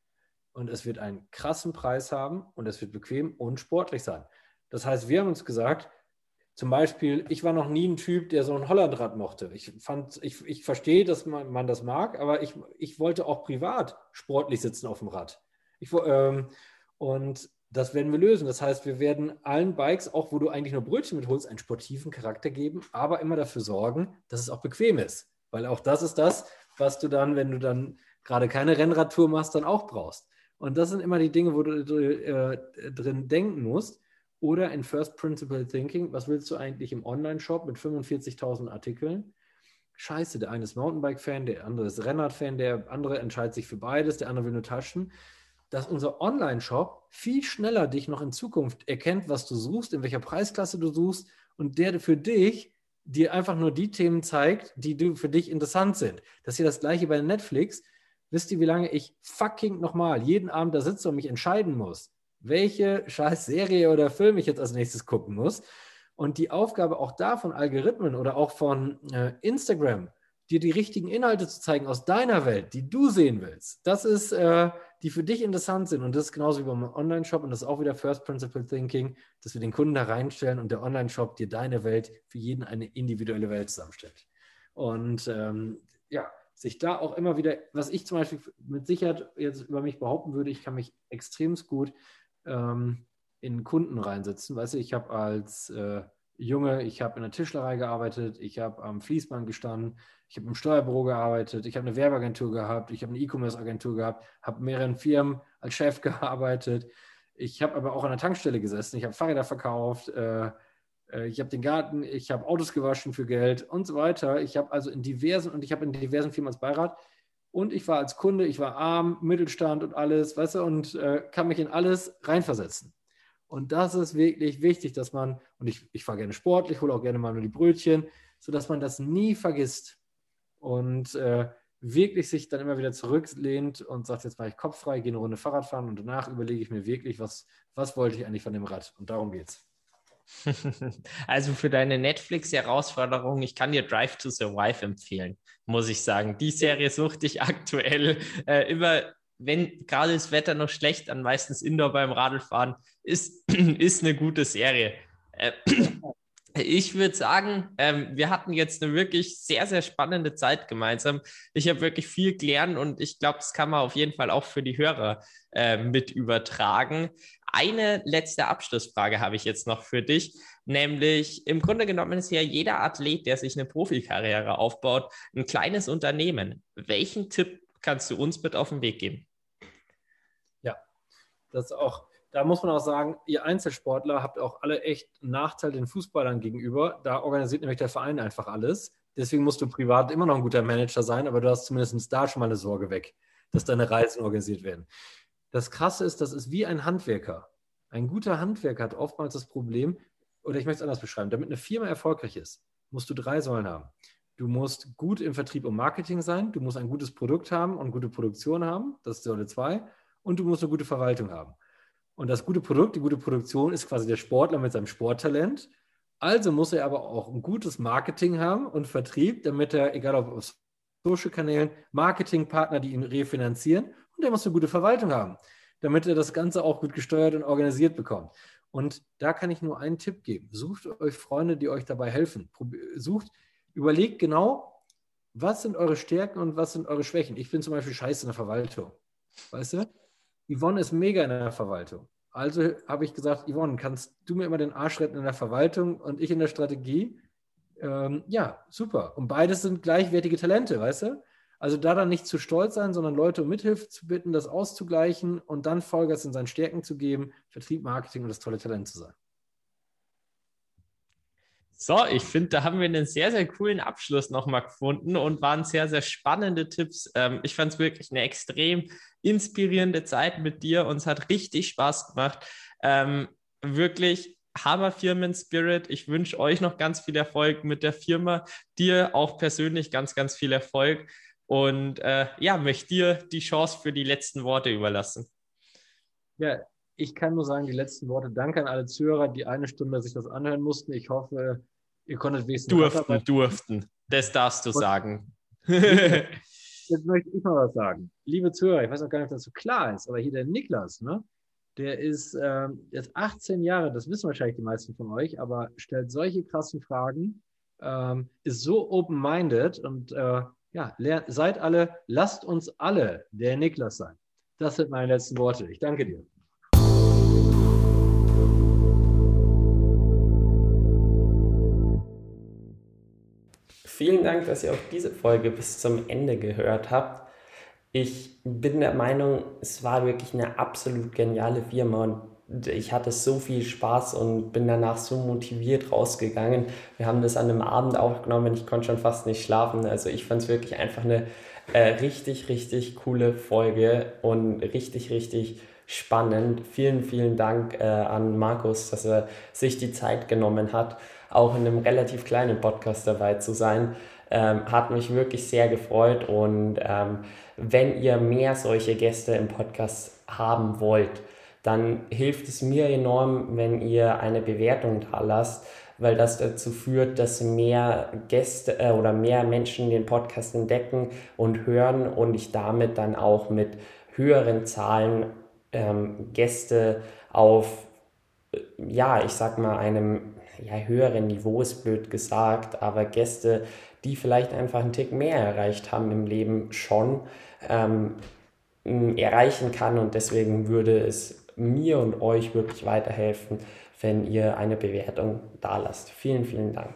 und es wird einen krassen Preis haben und es wird bequem und sportlich sein. Das heißt, wir haben uns gesagt, zum Beispiel, ich war noch nie ein Typ, der so ein Hollandrad mochte. Ich fand, ich, ich verstehe, dass man, man das mag, aber ich, ich wollte auch privat sportlich sitzen auf dem Rad. Ich, ähm, und das werden wir lösen. Das heißt, wir werden allen Bikes, auch wo du eigentlich nur Brötchen mitholst, einen sportiven Charakter geben, aber immer dafür sorgen, dass es auch bequem ist. Weil auch das ist das, was du dann, wenn du dann gerade keine Rennradtour machst, dann auch brauchst. Und das sind immer die Dinge, wo du äh, drin denken musst. Oder in First Principle Thinking, was willst du eigentlich im Online-Shop mit 45.000 Artikeln? Scheiße, der eine ist Mountainbike-Fan, der andere ist Rennrad-Fan, der andere entscheidet sich für beides, der andere will nur Taschen dass unser Online-Shop viel schneller dich noch in Zukunft erkennt, was du suchst, in welcher Preisklasse du suchst und der für dich dir einfach nur die Themen zeigt, die du für dich interessant sind. Das ist ja das gleiche bei Netflix. Wisst ihr, wie lange ich fucking nochmal jeden Abend da sitze und mich entscheiden muss, welche scheiß Serie oder Film ich jetzt als nächstes gucken muss? Und die Aufgabe auch da von Algorithmen oder auch von äh, Instagram, dir die richtigen Inhalte zu zeigen aus deiner Welt, die du sehen willst, das ist äh, die für dich interessant sind. Und das ist genauso wie beim Online-Shop und das ist auch wieder First Principle Thinking, dass wir den Kunden da reinstellen und der Online-Shop dir deine Welt für jeden eine individuelle Welt zusammenstellt. Und ähm, ja, sich da auch immer wieder, was ich zum Beispiel mit Sicherheit jetzt über mich behaupten würde, ich kann mich extremst gut ähm, in Kunden reinsetzen. Weißt du, ich habe als äh, Junge, ich habe in der Tischlerei gearbeitet, ich habe am Fließband gestanden, ich habe im Steuerbüro gearbeitet, ich habe eine Werbeagentur gehabt, ich habe eine E-Commerce-Agentur gehabt, habe mehreren Firmen als Chef gearbeitet. Ich habe aber auch an der Tankstelle gesessen, ich habe Fahrräder verkauft, äh, äh, ich habe den Garten, ich habe Autos gewaschen für Geld und so weiter. Ich habe also in diversen und ich habe in diversen Firmen als Beirat und ich war als Kunde, ich war arm, Mittelstand und alles, weißt du, und äh, kann mich in alles reinversetzen. Und das ist wirklich wichtig, dass man, und ich, ich fahre gerne sportlich, hole auch gerne mal nur die Brötchen, sodass man das nie vergisst und äh, wirklich sich dann immer wieder zurücklehnt und sagt, jetzt mache ich Kopf frei, gehe eine Runde Fahrrad fahren und danach überlege ich mir wirklich, was, was wollte ich eigentlich von dem Rad? Und darum geht's. Also für deine Netflix-Herausforderung, ich kann dir Drive to Survive empfehlen, muss ich sagen. Die Serie suchte ich aktuell äh, immer, wenn gerade das Wetter noch schlecht, dann meistens Indoor beim Radlfahren, ist, ist eine gute Serie. Äh, ich würde sagen, ähm, wir hatten jetzt eine wirklich sehr, sehr spannende Zeit gemeinsam. Ich habe wirklich viel gelernt und ich glaube, das kann man auf jeden Fall auch für die Hörer äh, mit übertragen. Eine letzte Abschlussfrage habe ich jetzt noch für dich, nämlich im Grunde genommen ist ja jeder Athlet, der sich eine Profikarriere aufbaut, ein kleines Unternehmen. Welchen Tipp kannst du uns mit auf den Weg geben? Ja, das auch da muss man auch sagen, ihr Einzelsportler habt auch alle echt einen Nachteil den Fußballern gegenüber. Da organisiert nämlich der Verein einfach alles. Deswegen musst du privat immer noch ein guter Manager sein, aber du hast zumindest da schon mal eine Sorge weg, dass deine Reisen organisiert werden. Das Krasse ist, das ist wie ein Handwerker. Ein guter Handwerker hat oftmals das Problem, oder ich möchte es anders beschreiben, damit eine Firma erfolgreich ist, musst du drei Säulen haben. Du musst gut im Vertrieb und Marketing sein, du musst ein gutes Produkt haben und gute Produktion haben, das ist Säule zwei, und du musst eine gute Verwaltung haben. Und das gute Produkt, die gute Produktion ist quasi der Sportler mit seinem Sporttalent. Also muss er aber auch ein gutes Marketing haben und Vertrieb, damit er, egal ob auf Social-Kanälen, Marketingpartner, die ihn refinanzieren, und er muss eine gute Verwaltung haben, damit er das Ganze auch gut gesteuert und organisiert bekommt. Und da kann ich nur einen Tipp geben. Sucht euch Freunde, die euch dabei helfen. Sucht, überlegt genau, was sind eure Stärken und was sind eure Schwächen. Ich bin zum Beispiel scheiße in der Verwaltung. Weißt du? Yvonne ist mega in der Verwaltung. Also habe ich gesagt, Yvonne, kannst du mir immer den Arsch retten in der Verwaltung und ich in der Strategie? Ähm, ja, super. Und beides sind gleichwertige Talente, weißt du? Also da dann nicht zu stolz sein, sondern Leute um Mithilfe zu bitten, das auszugleichen und dann Vollgas in seinen Stärken zu geben, Vertrieb, Marketing und das tolle Talent zu sein. So, ich finde, da haben wir einen sehr, sehr coolen Abschluss nochmal gefunden und waren sehr, sehr spannende Tipps. Ähm, ich fand es wirklich eine extrem inspirierende Zeit mit dir. Uns hat richtig Spaß gemacht. Ähm, wirklich Hammer Firmen Spirit. Ich wünsche euch noch ganz viel Erfolg mit der Firma. Dir auch persönlich ganz, ganz viel Erfolg. Und äh, ja, möchte dir die Chance für die letzten Worte überlassen. Ja, ich kann nur sagen, die letzten Worte. Danke an alle Zuhörer, die eine Stunde sich das anhören mussten. Ich hoffe, ihr konntet wenigstens. Durften, durften. Das darfst du Und sagen. jetzt möchte ich mal was sagen. Liebe Zuhörer, ich weiß auch gar nicht, ob das so klar ist, aber hier der Niklas, ne? Der ist ähm, jetzt 18 Jahre, das wissen wahrscheinlich die meisten von euch, aber stellt solche krassen Fragen, ähm, ist so open-minded und äh, ja, seid alle, lasst uns alle der Niklas sein. Das sind meine letzten Worte. Ich danke dir. Vielen Dank, dass ihr auch diese Folge bis zum Ende gehört habt. Ich bin der Meinung, es war wirklich eine absolut geniale Firma und ich hatte so viel Spaß und bin danach so motiviert rausgegangen. Wir haben das an einem Abend aufgenommen, ich konnte schon fast nicht schlafen. Also ich fand es wirklich einfach eine äh, richtig, richtig coole Folge und richtig, richtig spannend. Vielen, vielen Dank äh, an Markus, dass er sich die Zeit genommen hat auch in einem relativ kleinen Podcast dabei zu sein. Ähm, hat mich wirklich sehr gefreut und ähm, wenn ihr mehr solche Gäste im Podcast haben wollt, dann hilft es mir enorm, wenn ihr eine Bewertung da lasst, weil das dazu führt, dass mehr Gäste äh, oder mehr Menschen den Podcast entdecken und hören und ich damit dann auch mit höheren Zahlen ähm, Gäste auf, äh, ja, ich sag mal, einem ja, höheren Niveaus, blöd gesagt, aber Gäste, die vielleicht einfach einen Tick mehr erreicht haben im Leben schon, ähm, erreichen kann. Und deswegen würde es mir und euch wirklich weiterhelfen, wenn ihr eine Bewertung da lasst. Vielen, vielen Dank.